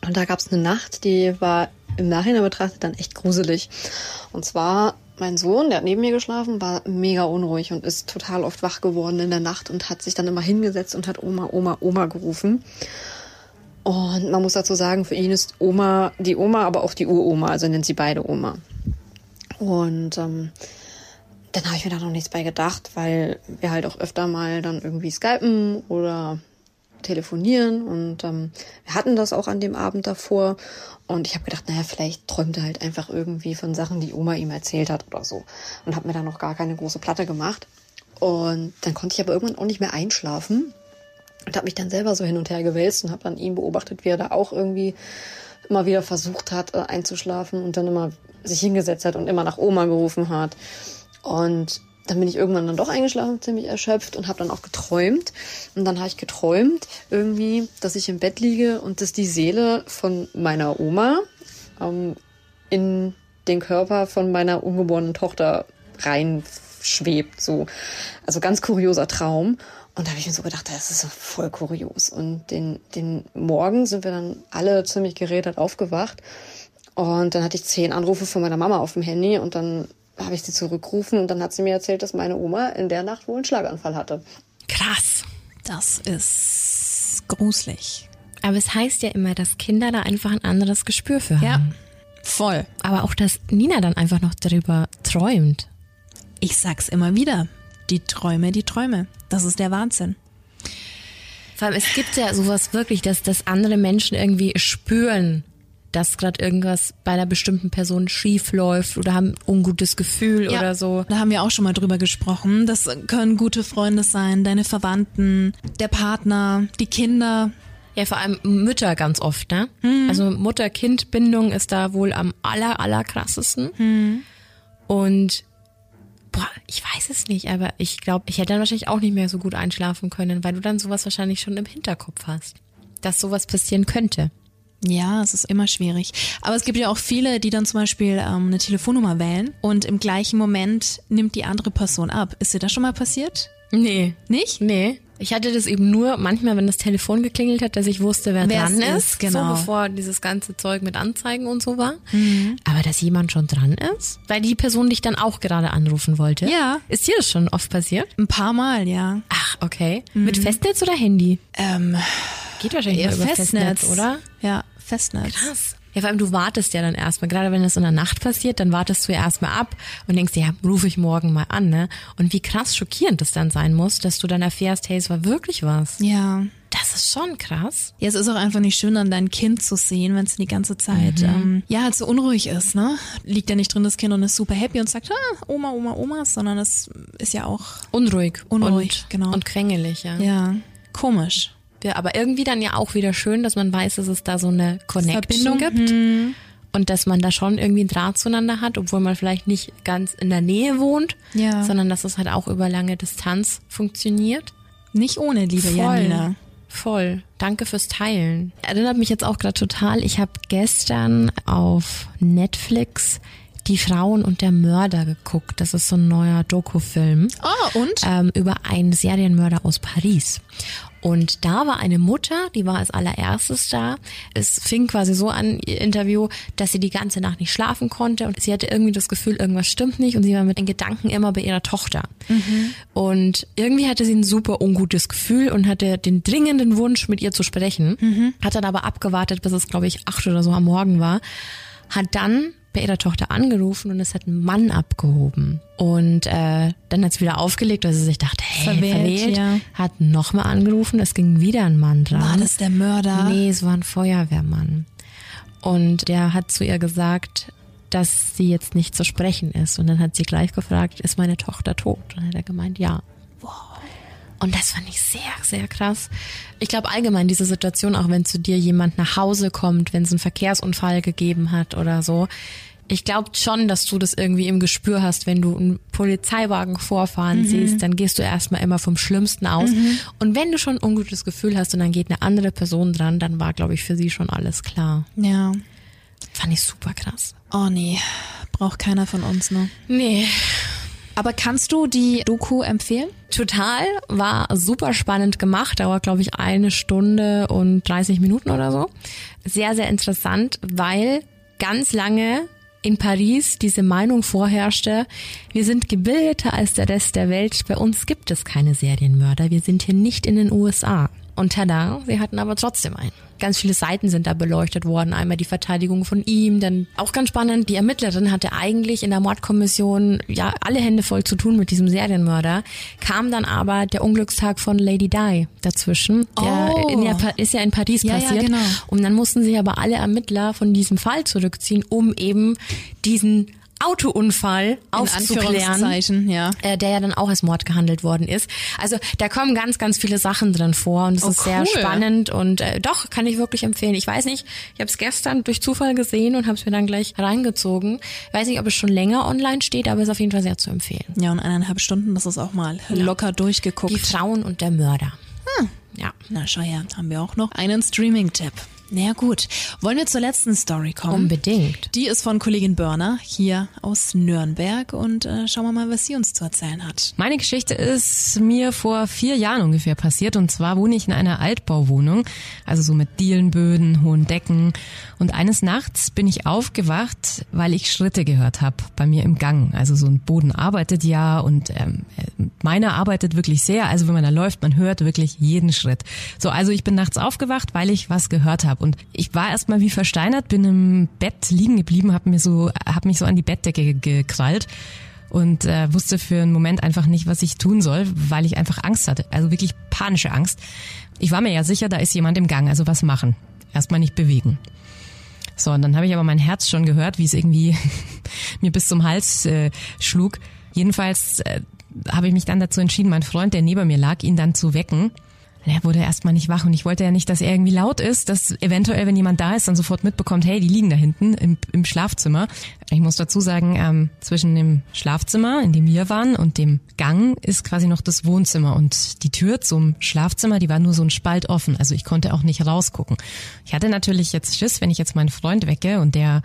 Und da gab es eine Nacht, die war im Nachhinein betrachtet dann echt gruselig. Und zwar mein Sohn, der hat neben mir geschlafen, war mega unruhig und ist total oft wach geworden in der Nacht und hat sich dann immer hingesetzt und hat Oma, Oma, Oma gerufen. Und man muss dazu sagen, für ihn ist Oma die Oma, aber auch die Uroma, also nennt sie beide Oma. Und ähm, dann habe ich mir da noch nichts bei gedacht, weil wir halt auch öfter mal dann irgendwie skypen oder telefonieren und ähm, wir hatten das auch an dem Abend davor und ich habe gedacht, naja, vielleicht träumt er halt einfach irgendwie von Sachen, die Oma ihm erzählt hat oder so und habe mir da noch gar keine große Platte gemacht und dann konnte ich aber irgendwann auch nicht mehr einschlafen und habe mich dann selber so hin und her gewälzt und habe dann ihn beobachtet, wie er da auch irgendwie immer wieder versucht hat äh, einzuschlafen und dann immer sich hingesetzt hat und immer nach Oma gerufen hat. Und dann bin ich irgendwann dann doch eingeschlafen, ziemlich erschöpft und habe dann auch geträumt. Und dann habe ich geträumt irgendwie, dass ich im Bett liege und dass die Seele von meiner Oma ähm, in den Körper von meiner ungeborenen Tochter reinschwebt. So. Also ganz kurioser Traum. Und da habe ich mir so gedacht, das ist voll kurios. Und den, den Morgen sind wir dann alle ziemlich gerädert aufgewacht. Und dann hatte ich zehn Anrufe von meiner Mama auf dem Handy und dann habe ich sie zurückgerufen und dann hat sie mir erzählt, dass meine Oma in der Nacht wohl einen Schlaganfall hatte. Krass. Das ist gruselig. Aber es heißt ja immer, dass Kinder da einfach ein anderes Gespür für haben. Ja, voll. Aber auch, dass Nina dann einfach noch darüber träumt. Ich sag's immer wieder. Die Träume, die Träume. Das ist der Wahnsinn. Vor allem, es gibt ja sowas wirklich, dass, dass andere Menschen irgendwie spüren, dass gerade irgendwas bei einer bestimmten Person schief läuft oder haben ein ungutes Gefühl Ja, oder so. Da haben wir auch schon mal drüber gesprochen. Das können gute Freunde sein, deine Verwandten, der Partner, die Kinder. Ja, vor allem Mütter ganz oft, ne? Also Mutter-Kind-Bindung ist da wohl am aller, aller krassesten. Und boah, ich weiß es nicht, aber ich glaube, ich hätte dann wahrscheinlich auch nicht mehr so gut einschlafen können, weil du dann sowas wahrscheinlich schon im Hinterkopf hast, dass sowas passieren könnte. Ja, es ist immer schwierig. Aber es gibt ja auch viele, die dann zum Beispiel ähm, eine Telefonnummer wählen und im gleichen Moment nimmt die andere Person ab. Ist dir das schon mal passiert? Nee. Nicht? Nee. Ich hatte das eben nur manchmal, wenn das Telefon geklingelt hat, dass ich wusste, wer Wer es dran ist, ist. genau. So bevor dieses ganze Zeug mit Anzeigen und so war. Aber dass jemand schon dran ist, weil die Person dich dann auch gerade anrufen wollte. Ja. Ist dir das schon oft passiert? Ein paar Mal, ja. Ach, okay. Mit Festnetz oder Handy? Ähm, Geht wahrscheinlich über Festnetz. Festnetz, oder? Ja, Festnetz. Krass. Ja, vor allem du wartest ja dann erstmal, gerade wenn das in der Nacht passiert, dann wartest du ja erstmal ab und denkst ja, rufe ich morgen mal an, ne? Und wie krass schockierend das dann sein muss, dass du dann erfährst, hey, es war wirklich was. Ja. Das ist schon krass. Ja, es ist auch einfach nicht schön, dann dein Kind zu sehen, wenn es die ganze Zeit ähm, ja halt so unruhig ist, ne? Liegt ja nicht drin das Kind und ist super happy und sagt, ah, Oma, Oma, Oma, sondern es ist ja auch Unruhig. Unruhig, und, genau. Und quengelig, ja. ja komisch. Ja. Aber irgendwie dann ja auch wieder schön, dass man weiß, dass es da so eine Connection Verbindung, gibt. Und dass man da schon irgendwie einen Draht zueinander hat, obwohl man vielleicht nicht ganz in der Nähe wohnt, Ja. sondern dass es halt auch über lange Distanz funktioniert. Nicht ohne, liebe Janina. Voll. Danke fürs Teilen. Erinnert mich jetzt auch gerade total. Ich habe gestern auf Netflix Die Frauen und der Mörder geguckt. Das ist so ein neuer Doku-Film. Oh, und? Ähm, über einen Serienmörder aus Paris. Und da war eine Mutter, die war als allererstes da. Es fing quasi so an, ihr Interview, dass sie die ganze Nacht nicht schlafen konnte und sie hatte irgendwie das Gefühl, irgendwas stimmt nicht und sie war mit den Gedanken immer bei ihrer Tochter. Mhm. Und irgendwie hatte sie ein super ungutes Gefühl und hatte den dringenden Wunsch, mit ihr zu sprechen. Mhm. Hat dann aber abgewartet, bis es, glaube ich, acht oder so am Morgen war. Hat dann bei ihrer Tochter angerufen und es hat ein Mann abgehoben. Und äh, dann hat sie wieder aufgelegt, weil sie sich dachte, hey, verwählt, verwählt. Ja. hat nochmal angerufen, es ging wieder ein Mann dran. War das der Mörder? Nee, es war ein Feuerwehrmann. Und der hat zu ihr gesagt, dass sie jetzt nicht zu sprechen ist. Und dann hat sie gleich gefragt, ist meine Tochter tot? Und dann hat er gemeint, ja. Wow. Und das fand ich sehr, sehr krass. Ich glaube allgemein diese Situation, auch wenn zu dir jemand nach Hause kommt, wenn es einen Verkehrsunfall gegeben hat oder so. Ich glaube schon, dass du das irgendwie im Gespür hast, wenn du einen Polizeiwagen vorfahren mhm. siehst, dann gehst du erstmal immer vom Schlimmsten aus. Mhm. Und wenn du schon ein ungutes Gefühl hast und dann geht eine andere Person dran, dann war, glaube ich, für sie schon alles klar. Ja. Fand ich super krass. Oh nee, braucht keiner von uns, ne? Nee. Aber kannst du die Doku empfehlen? Total, war super spannend gemacht, dauert glaube ich eine Stunde und 30 Minuten oder so. Sehr, sehr interessant, weil ganz lange in Paris diese Meinung vorherrschte, wir sind gebildeter als der Rest der Welt, bei uns gibt es keine Serienmörder, wir sind hier nicht in den USA. Und tada, sie hatten aber trotzdem einen. Ganz viele Seiten sind da beleuchtet worden. Einmal die Verteidigung von ihm, dann auch ganz spannend, die Ermittlerin hatte eigentlich in der Mordkommission ja alle Hände voll zu tun mit diesem Serienmörder, kam dann aber der Unglückstag von Lady Di dazwischen. Der oh. in der, ist ja in Paris ja, passiert. Ja, genau. Und dann mussten sich aber alle Ermittler von diesem Fall zurückziehen, um eben diesen Autounfall aufzuklären, ja. äh, der ja dann auch als Mord gehandelt worden ist. Also da kommen ganz, ganz viele Sachen drin vor und es Oh, ist sehr cool. spannend und äh, doch, kann ich wirklich empfehlen. Ich weiß nicht, ich habe es gestern durch Zufall gesehen und habe es mir dann gleich reingezogen. Ich weiß nicht, ob es schon länger online steht, aber es ist auf jeden Fall sehr zu empfehlen. Ja, und eineinhalb Stunden, das ist auch mal locker durchgeguckt. Die Frauen und der Mörder. Hm. Ja. Na, schau her, haben wir auch noch einen Streaming-Tipp. Na ja, gut. Wollen wir zur letzten Story kommen? Unbedingt. Die ist von Kollegin Börner hier aus Nürnberg und äh, schauen wir mal, was sie uns zu erzählen hat. Meine Geschichte ist mir vor vier Jahren ungefähr passiert und zwar wohne ich in einer Altbauwohnung, also so mit Dielenböden, hohen Decken und eines Nachts bin ich aufgewacht, weil ich Schritte gehört habe bei mir im Gang. Also so ein Boden arbeitet ja und ähm, meiner arbeitet wirklich sehr. Also wenn man da läuft, man hört wirklich jeden Schritt. So, also ich bin nachts aufgewacht, weil ich was gehört habe und ich war erstmal wie versteinert, bin im Bett liegen geblieben, habe mir so, habe mich so an die Bettdecke gekrallt und äh, wusste für einen Moment einfach nicht, was ich tun soll, weil ich einfach Angst hatte, also wirklich panische Angst. Ich war mir ja sicher, da ist jemand im Gang, also was machen? Erstmal nicht bewegen. So, und dann habe ich aber mein Herz schon gehört, wie es irgendwie (laughs) mir bis zum Hals äh, schlug. Jedenfalls äh, habe ich mich dann dazu entschieden, meinen Freund, der neben mir lag, ihn dann zu wecken. Er wurde erstmal nicht wach und ich wollte ja nicht, dass er irgendwie laut ist, dass eventuell, wenn jemand da ist, dann sofort mitbekommt, hey, die liegen da hinten im, im Schlafzimmer. Ich muss dazu sagen, ähm, zwischen dem Schlafzimmer, in dem wir waren, und dem Gang ist quasi noch das Wohnzimmer und die Tür zum Schlafzimmer, die war nur so ein Spalt offen, also ich konnte auch nicht rausgucken. Ich hatte natürlich jetzt Schiss, wenn ich jetzt meinen Freund wecke und der,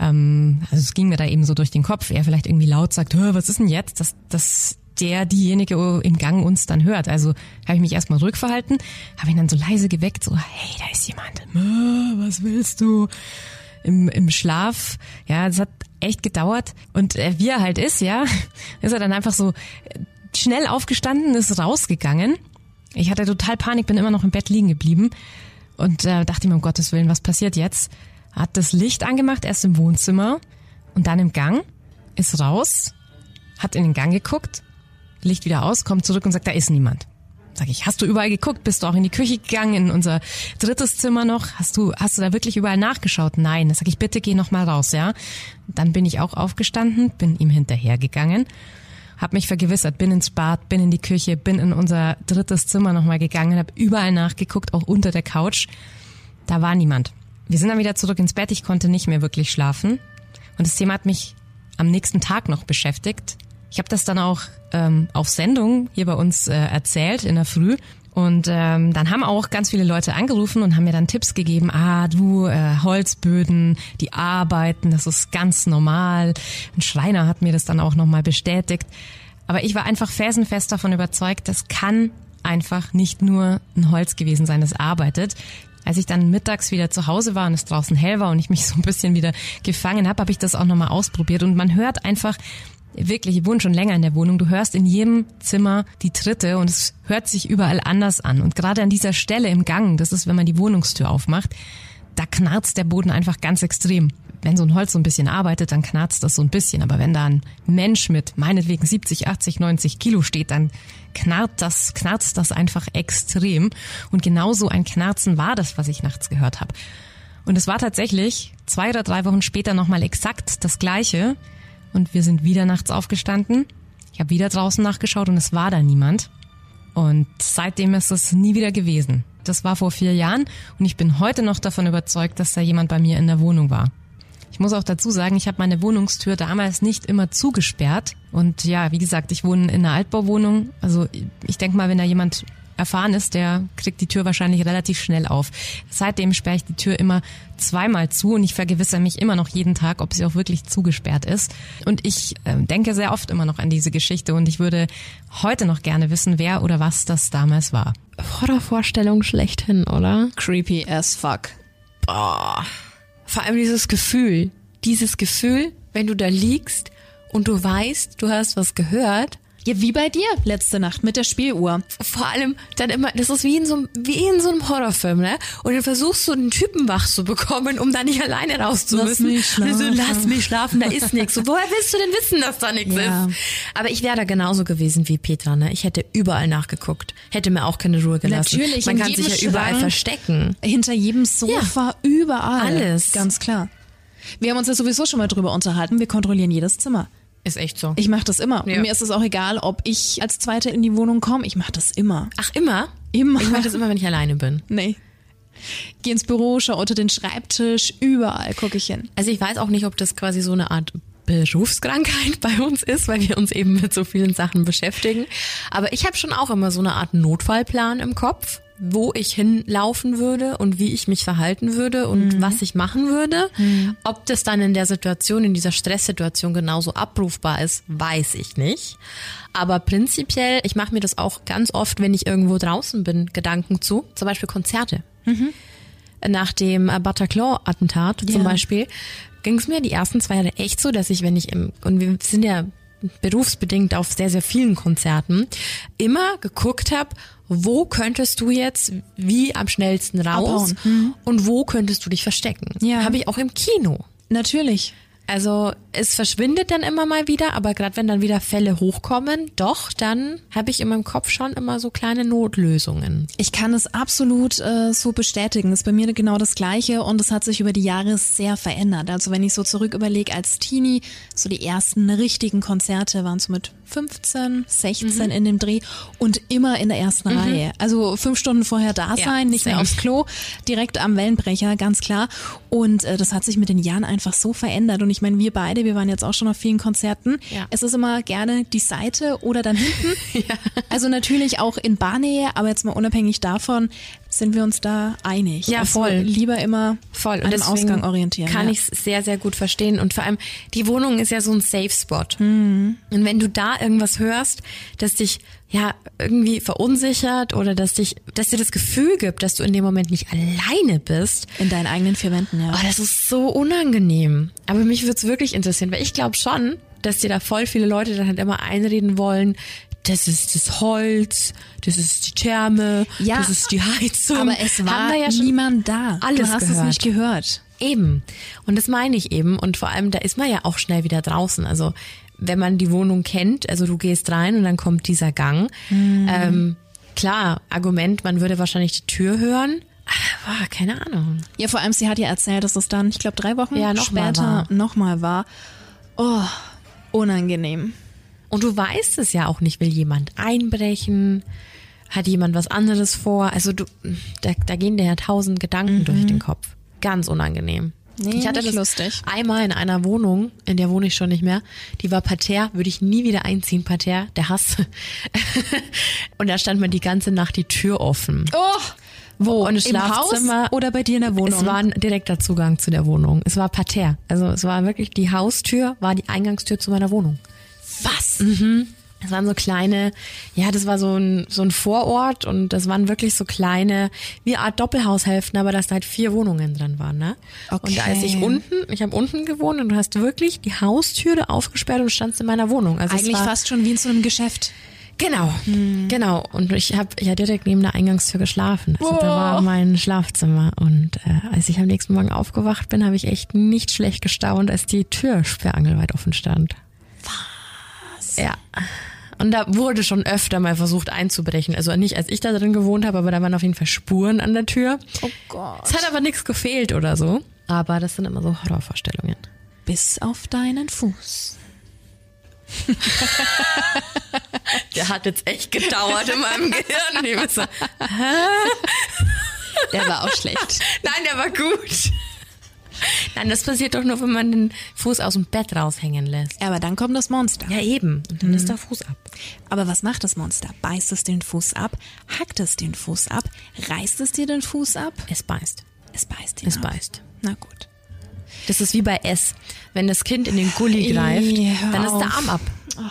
ähm, also es ging mir da eben so durch den Kopf, er vielleicht irgendwie laut sagt, "Hör, was ist denn jetzt? Das, das der diejenige im Gang uns dann hört. Also habe ich mich erstmal rückverhalten, habe ihn dann so leise geweckt, so, hey, da ist jemand. "Äh, Was willst du? Im, Im Schlaf. Ja, das hat echt gedauert. Und äh, wie er halt ist, ja, (laughs) ist er dann einfach so äh, schnell aufgestanden, ist rausgegangen. Ich hatte total Panik, bin immer noch im Bett liegen geblieben und äh, dachte mir, um Gottes Willen, was passiert jetzt? Hat das Licht angemacht, erst im Wohnzimmer und dann im Gang, ist raus, hat in den Gang geguckt, Licht wieder aus, kommt zurück und sagt, da ist niemand. Sag ich, hast du überall geguckt? Bist du auch in die Küche gegangen, in unser drittes Zimmer noch? Hast du, hast du da wirklich überall nachgeschaut? Nein. Dann sag ich, bitte geh noch mal raus, ja? Dann bin ich auch aufgestanden, bin ihm hinterhergegangen, hab mich vergewissert, bin ins Bad, bin in die Küche, bin in unser drittes Zimmer noch mal gegangen, hab überall nachgeguckt, auch unter der Couch. Da war niemand. Wir sind dann wieder zurück ins Bett, ich konnte nicht mehr wirklich schlafen. Und das Thema hat mich am nächsten Tag noch beschäftigt. Ich habe das dann auch ähm, auf Sendung hier bei uns äh, erzählt in der Früh Und ähm, dann haben auch ganz viele Leute angerufen und haben mir dann Tipps gegeben, ah, du, äh, Holzböden, die arbeiten, das ist ganz normal. Ein Schreiner hat mir das dann auch nochmal bestätigt. Aber ich war einfach felsenfest davon überzeugt, das kann einfach nicht nur ein Holz gewesen sein, das arbeitet. Als ich dann mittags wieder zu Hause war und es draußen hell war und ich mich so ein bisschen wieder gefangen habe, habe ich das auch nochmal ausprobiert. Und man hört einfach, wirklich, ich wohne schon länger in der Wohnung, du hörst in jedem Zimmer die Tritte und es hört sich überall anders an. Und gerade an dieser Stelle im Gang, das ist, wenn man die Wohnungstür aufmacht, da knarzt der Boden einfach ganz extrem. Wenn so ein Holz so ein bisschen arbeitet, dann knarzt das so ein bisschen. Aber wenn da ein Mensch mit meinetwegen 70, 80, 90 Kilo steht, dann knarrt das, knarzt das einfach extrem. Und genauso ein Knarzen war das, was ich nachts gehört habe. Und es war tatsächlich zwei oder drei Wochen später nochmal exakt das Gleiche und wir sind wieder nachts aufgestanden. Ich habe wieder draußen nachgeschaut und es war da niemand. Und seitdem ist es nie wieder gewesen. Das war vor vier Jahren und ich bin heute noch davon überzeugt, dass da jemand bei mir in der Wohnung war. Ich muss auch dazu sagen, ich habe meine Wohnungstür damals nicht immer zugesperrt. Und ja, wie gesagt, ich wohne in einer Altbauwohnung. Also ich denke mal, wenn da jemand erfahren ist, der kriegt die Tür wahrscheinlich relativ schnell auf. Seitdem sperre ich die Tür immer zweimal zu und ich vergewissere mich immer noch jeden Tag, ob sie auch wirklich zugesperrt ist. Und ich äh, denke sehr oft immer noch an diese Geschichte und ich würde heute noch gerne wissen, wer oder was das damals war. Horrorvorstellung schlechthin, oder? Creepy as fuck. Boah. Vor allem dieses Gefühl. Dieses Gefühl, wenn du da liegst und du weißt, du hast was gehört ja, wie bei dir letzte Nacht mit der Spieluhr. Vor allem dann immer, das ist wie in so, wie in so einem Horrorfilm, ne? Und dann versuchst du einen Typen wach zu bekommen, um da nicht alleine raus zu müssen. Lass mich schlafen. So, lass mich schlafen, da ist nichts. So, woher willst du denn wissen, dass da nichts ja. ist? Aber ich wäre da genauso gewesen wie Petra, ne? Ich hätte überall nachgeguckt. Hätte mir auch keine Ruhe gelassen. Natürlich. Man kann sich ja Schrank, überall verstecken. Hinter jedem Sofa, ja. überall. Alles. Ganz klar. Wir haben uns ja sowieso schon mal drüber unterhalten. Wir kontrollieren jedes Zimmer. Ist echt so. Ich mache das immer. Ja. Mir ist es auch egal, ob ich als Zweite in die Wohnung komme. Ich mache das immer. Ach, immer? Immer. Ich mache das immer, wenn ich alleine bin. Nee. Geh ins Büro, schau unter den Schreibtisch, überall gucke ich hin. Also ich weiß auch nicht, ob das quasi so eine Art Berufskrankheit (laughs) bei uns ist, weil wir uns eben mit so vielen Sachen beschäftigen. Aber ich habe schon auch immer so eine Art Notfallplan im Kopf wo ich hinlaufen würde und wie ich mich verhalten würde und mhm. was ich machen würde. Mhm. Ob das dann in der Situation, in dieser Stresssituation genauso abrufbar ist, weiß ich nicht. Aber prinzipiell, ich mache mir das auch ganz oft, wenn ich irgendwo draußen bin, Gedanken zu. Zum Beispiel Konzerte. Mhm. Nach dem Bataclan-Attentat ja. zum Beispiel ging es mir die ersten zwei Jahre echt so, dass ich, wenn ich im, und wir sind ja berufsbedingt auf sehr, sehr vielen Konzerten, immer geguckt habe, wo könntest du jetzt wie am schnellsten raus mhm. und wo könntest du dich verstecken. Ja. Habe ich auch im Kino. Natürlich. Also es verschwindet dann immer mal wieder, aber gerade wenn dann wieder Fälle hochkommen, doch, dann habe ich in meinem Kopf schon immer so kleine Notlösungen. Ich kann es absolut äh, so bestätigen. Ist bei mir genau das Gleiche und es hat sich über die Jahre sehr verändert. Also wenn ich so zurück überlege als Teenie, so die ersten richtigen Konzerte waren so mit 15, 16 mhm. in dem Dreh und immer in der ersten mhm. Reihe. Also fünf Stunden vorher da sein, ja, nicht mehr aufs Klo, direkt am Wellenbrecher, ganz klar. Und äh, das hat sich mit den Jahren einfach so verändert. Und ich meine, wir beide, wir waren jetzt auch schon auf vielen Konzerten. Ja. Es ist immer gerne die Seite oder dann hinten. (laughs) ja. Also natürlich auch in Barnähe, aber jetzt mal unabhängig davon, sind wir uns da einig. Ja, also voll. Lieber immer voll. an dem Ausgang orientieren. Kann ja. ich sehr, sehr gut verstehen. Und vor allem, die Wohnung ist ja so ein Safe Spot. Mhm. Und wenn du da irgendwas hörst, das dich ja irgendwie verunsichert oder dass dich, dass dir das Gefühl gibt, dass du in dem Moment nicht alleine bist. In deinen eigenen vier Wänden, ja. Oh, das ist so unangenehm. Aber mich würde es wirklich interessieren, weil ich glaube schon, dass dir da voll viele Leute dann halt immer einreden wollen, das ist das Holz, das ist die Therme, ja, das ist die Heizung. Aber es war ja niemand da. Alles du hast gehört. es nicht gehört. Eben. Und das meine ich eben. Und vor allem, da ist man ja auch schnell wieder draußen. Also wenn man die Wohnung kennt, also du gehst rein und dann kommt dieser Gang. Mhm. Ähm, klar, Argument, man würde wahrscheinlich die Tür hören. Aber keine Ahnung. Ja, vor allem, sie hat ja erzählt, dass es dann, ich glaube, drei Wochen ja, noch später nochmal war. Oh, unangenehm. Und du weißt es ja auch nicht, will jemand einbrechen? Hat jemand was anderes vor? Also du, da, da gehen dir ja tausend Gedanken mhm. durch den Kopf. Ganz unangenehm. Nee, ich hatte das lustig. einmal in einer Wohnung, in der wohne ich schon nicht mehr. Die war Parterre, würde ich nie wieder einziehen, Parterre, der Hass. (laughs) und da stand mir die ganze Nacht die Tür offen. Oh, wo? Und Im Schlafzimmer Haus oder bei dir in der Wohnung? Es war ein direkter Zugang zu der Wohnung. Es war Parterre. Also es war wirklich die Haustür, war die Eingangstür zu meiner Wohnung. was? Es waren so kleine, ja, das war so ein, so ein Vorort und das waren wirklich so kleine, wie eine Art Doppelhaushälften, aber dass da halt vier Wohnungen drin waren, ne? Und als ich Okay. unten, ich habe unten gewohnt und du hast wirklich die Haustüre aufgesperrt und standst in meiner Wohnung. Also Eigentlich war, fast schon wie in so einem Geschäft. Genau, genau. Und ich habe ja direkt neben der Eingangstür geschlafen. Also da war mein Schlafzimmer. Und äh, als ich am nächsten Morgen aufgewacht bin, habe ich echt nicht schlecht gestaunt, als die Tür sperrangelweit offen stand. Ja. Und da wurde schon öfter mal versucht einzubrechen. Also nicht, als ich da drin gewohnt habe, aber da waren auf jeden Fall Spuren an der Tür. Oh Gott. Es hat aber nichts gefehlt oder so. Aber das sind immer so Horrorvorstellungen. Bis auf deinen Fuß. (laughs) Der hat jetzt echt gedauert in meinem Gehirn. Ich so, (laughs) Der war auch schlecht. Nein, der war gut. (laughs) Nein, das passiert doch nur, wenn man den Fuß aus dem Bett raushängen lässt. Aber dann kommt das Monster. Ja, eben. Und dann ist der Fuß ab. Aber was macht das Monster? Beißt es den Fuß ab? Hackt es den Fuß ab? Reißt es dir den Fuß ab? Es beißt. Es beißt ihn Es ab. beißt. Na gut. Das ist wie bei S. Wenn das Kind in den Gully Ih, greift, hör dann ist der. Arm ab. (laughs)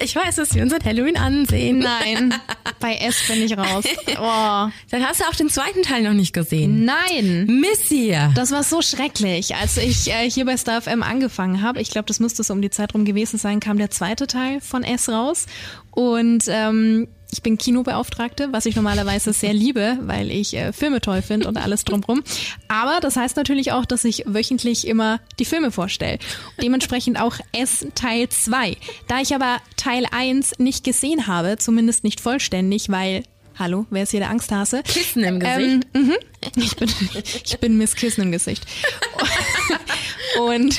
Ich weiß, dass wir uns an Halloween ansehen. Nein, (laughs) bei S bin ich raus. (laughs) Oh. Dann hast du auch den zweiten Teil noch nicht gesehen. Nein. Missy. Das war so schrecklich. Als ich äh, hier bei Star FM angefangen habe, ich glaube, das müsste so um die Zeit rum gewesen sein, kam der zweite Teil von S raus. Und ähm, ich bin Kinobeauftragte, was ich normalerweise sehr liebe, weil ich äh, Filme toll finde und alles drumrum. Aber das heißt natürlich auch, dass ich wöchentlich immer die Filme vorstelle. Dementsprechend auch S Teil 2. Da ich aber Teil 1 nicht gesehen habe, zumindest nicht vollständig, weil Hallo, wer ist hier der Angsthase? Kissen im Gesicht. Ähm, ich, bin, (laughs) ich bin Miss Kissen im Gesicht. (laughs) Und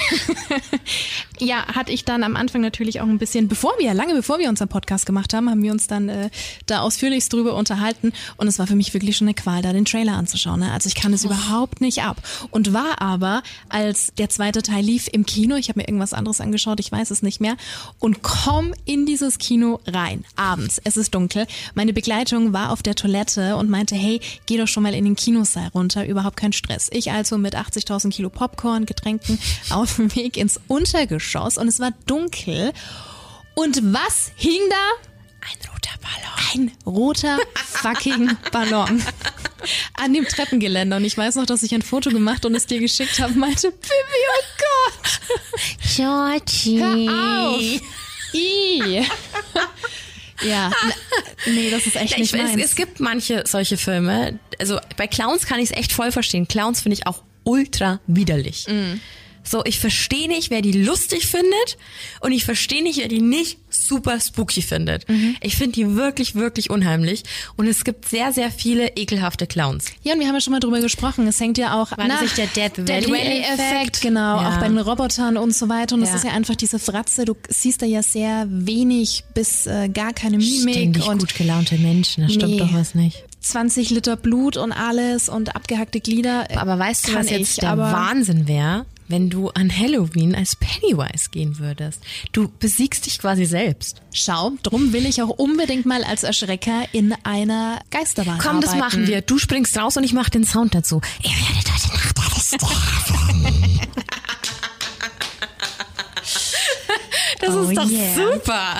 (laughs) ja, hatte ich dann am Anfang natürlich auch ein bisschen, bevor wir, lange bevor wir unseren Podcast gemacht haben, haben wir uns dann äh, da ausführlichst drüber unterhalten. Und es war für mich wirklich schon eine Qual, da den Trailer anzuschauen. Ne? Also ich kann es überhaupt nicht ab. Und war aber, als der zweite Teil lief im Kino, ich habe mir irgendwas anderes angeschaut, ich weiß es nicht mehr, und komm in dieses Kino rein, abends, es ist dunkel. Meine Begleitung war auf der Toilette und meinte, hey, geh doch schon mal in den Kinosaal runter, überhaupt kein Stress. Ich also mit 80.000 Kilo Popcorn, Getränken auf dem Weg ins Untergeschoss und es war dunkel. Und was hing da? Ein roter Ballon. Ein roter fucking Ballon an dem Treppengeländer. Und ich weiß noch, dass ich ein Foto gemacht und es dir geschickt habe, meinte, Bibi, oh Gott, Georgie. hör auf. I. Ja, nee, das ist echt nicht ich, es, meins. es gibt manche solche Filme. Also bei Clowns kann ich es echt voll verstehen. Clowns finde ich auch ultra widerlich. Mm. So, ich verstehe nicht, wer die lustig findet und ich verstehe nicht, wer die nicht super spooky findet. Mhm. Ich finde die wirklich, wirklich unheimlich und es gibt sehr, sehr viele ekelhafte Clowns. Ja, und wir haben ja schon mal drüber gesprochen. Es hängt ja auch das nicht der Death Valley-Effekt? Effekt, genau, Ja. auch bei den Robotern und so weiter. Und es Ja. ist ja einfach diese Fratze. Du siehst da ja sehr wenig bis äh, gar keine Mimik Ständig und gut gelaunte Menschen, da stimmt Nee. doch was nicht. 20 Liter Blut und alles und abgehackte Glieder. Aber weißt du, was jetzt ich, der Wahnsinn wäre? Wenn du an Halloween als Pennywise gehen würdest. Du besiegst dich quasi selbst. Schau, drum will ich auch unbedingt mal als Erschrecker in einer Geisterbahn Komm, das arbeiten. machen wir. Du springst raus und ich mache den Sound dazu. Ihr werdet heute Nacht alle sterben. (laughs) Das Oh ist doch yeah. super.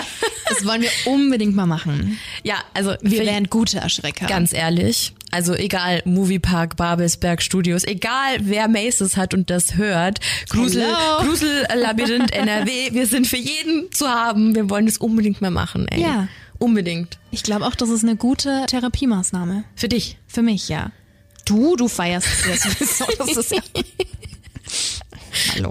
Das wollen wir unbedingt mal machen. Ja, also Wir wären gute Erschrecker. ganz ehrlich. Also egal, Moviepark, Babelsberg Studios, egal wer Maces hat und das hört, Grusel, Hello. (laughs) Grusel Labyrinth NRW, wir sind für jeden zu haben. Wir wollen das unbedingt mal machen, ey. Ja. Unbedingt. Ich glaube auch, das ist eine gute Therapiemaßnahme. Für dich. Für mich, ja. Du, du feierst sowieso. (laughs) Das ist ja (laughs) Hallo.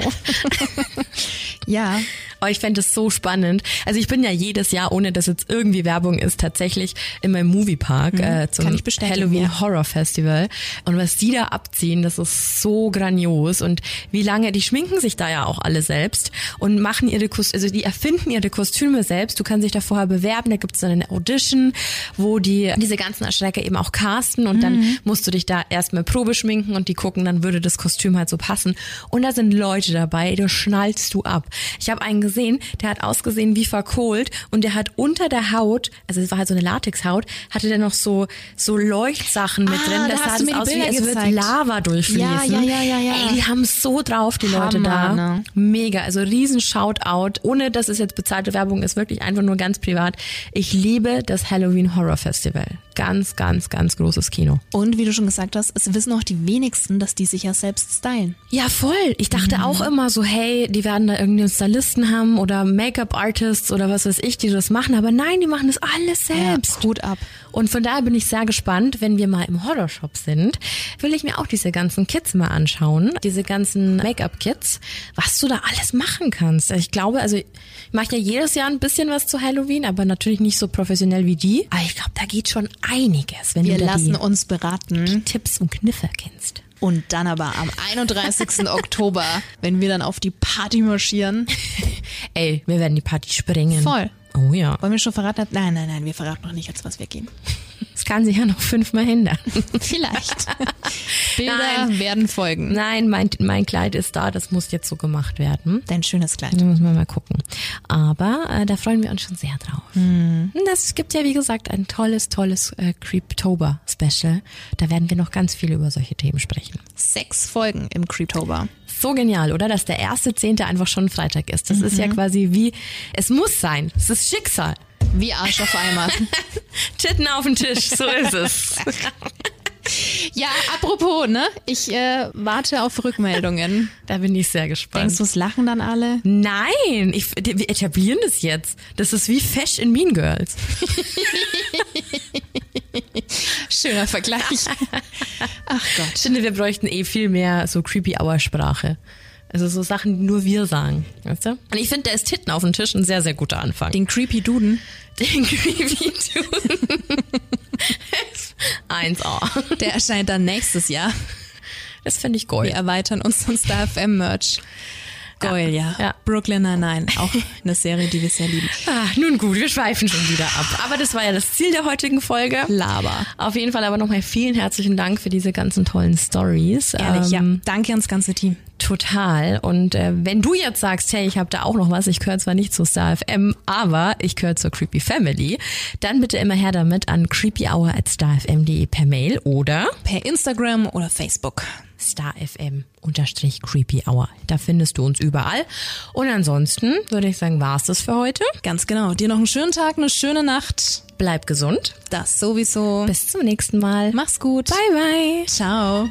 ja. Aber ich fände es so spannend. Also ich bin ja jedes Jahr, ohne dass jetzt irgendwie Werbung ist, tatsächlich immer im Moviepark Mhm. äh, zum Halloween ja. Horror Festival. Und was die da abziehen, das ist so grandios. Und wie lange, die schminken sich da ja auch alle selbst und machen ihre Kostüme, also die erfinden ihre Kostüme selbst. Du kannst dich da vorher bewerben, da gibt's dann eine Audition, wo die diese ganzen Erschrecker eben auch casten und dann Mhm. musst du dich da erstmal Probe schminken und die gucken, dann würde das Kostüm halt so passen. Und da sind Leute dabei, da schnallst du ab. Ich habe einen gesehen, der hat ausgesehen wie verkohlt und der hat unter der Haut, also es war halt so eine Latexhaut, hatte der noch so so Leuchtsachen mit Ah, drin. da Das hast sah das aus wie, würde gezeigt. Lava durchfließen. Ja, ja, ja, ja, ja. Ey, die haben so drauf, die Leute da. Hammer, ne? Mega, also riesen Shoutout. Ohne dass es jetzt bezahlte Werbung ist, wirklich einfach nur ganz privat. Ich liebe das Halloween Horror Festival. Ganz, ganz, ganz großes Kino. Und wie du schon gesagt hast, es wissen auch die wenigsten, dass die sich ja selbst stylen. Ja, voll. Ich dachte auch immer so, hey, die werden da irgendeinen Stylisten haben oder Make-up-Artists oder was weiß ich, die das machen. Aber nein, die machen das alles selbst. Hut ab. Und von daher bin ich sehr gespannt, wenn wir mal im Horrorshop sind, will ich mir auch diese ganzen Kits mal anschauen, diese ganzen Make-up-Kits, was du da alles machen kannst. Ich glaube, also ich mache ja jedes Jahr ein bisschen was zu Halloween, aber natürlich nicht so professionell wie die. Aber ich glaube, da geht schon einiges, wenn Wir lassen uns beraten. Tipps und Kniffe kennst. Und dann aber am 31. (laughs) Oktober, wenn wir dann auf die Party marschieren. (laughs) Ey, wir werden die Party sprengen. Voll. Oh ja. Wollen wir schon verraten? Nein, nein, nein, wir verraten noch nicht, als was wir gehen. Das kann sich ja noch fünfmal hindern. (laughs) Vielleicht. Bilder Nein. werden folgen. Nein, mein, mein Kleid ist da, das muss jetzt so gemacht werden. Dein schönes Kleid. Da müssen wir mal gucken. Aber äh, da freuen wir uns schon sehr drauf. Und Das gibt ja, wie gesagt, ein tolles, tolles äh, Creeptober-Special. Da werden wir noch ganz viel über solche Themen sprechen. Sechs Folgen im Creeptober. So genial, oder? Dass der erste Zehnte einfach schon Freitag ist. Das ist ja quasi wie, es muss sein. Es ist Schicksal. Wie Arsch auf Eimer. (laughs) Titten auf den Tisch, so ist es. (laughs) ja, apropos, ne? Ich äh, warte auf Rückmeldungen. Da bin ich sehr gespannt. Denkst du, es lachen dann alle? Nein, ich, wir etablieren das jetzt. Das ist wie Fesh in Mean Girls. (laughs) Schöner Vergleich. Ach Gott. Ich finde, wir bräuchten eh viel mehr so creepy Hour Sprache. Also so Sachen, die nur wir sagen, weißt du? Und ich finde, da ist Titten auf dem Tisch ein sehr, sehr guter Anfang. Den Creepy Duden, Den creepy tun. 1A. (laughs) der erscheint dann nächstes Jahr. Das finde ich Wir geil. erweitern uns Star FM Merch. Geil, ja. Ja. Brooklyn Nine-Nine, auch eine Serie, die wir sehr lieben. Ah, nun gut, wir schweifen schon wieder ab. Aber das war ja das Ziel der heutigen Folge. Laber. Auf jeden Fall aber nochmal vielen herzlichen Dank für diese ganzen tollen Stories. Ehrlich, ja. Ähm, Danke ans ganze Team. Total. Und äh, wenn du jetzt sagst, hey, ich habe da auch noch was, ich gehöre zwar nicht zu Star FM, aber ich gehöre zur Creepy Family, dann bitte immer her damit an creepyhour@starfm.de per Mail oder Per Instagram oder Facebook. Starfm unterstrich creepy hour. Da findest du uns überall. Und ansonsten würde ich sagen, war's das für heute. Ganz genau. Dir noch einen schönen Tag, eine schöne Nacht. Bleib gesund. Das sowieso. Bis zum nächsten Mal. Mach's gut. Bye bye. Ciao.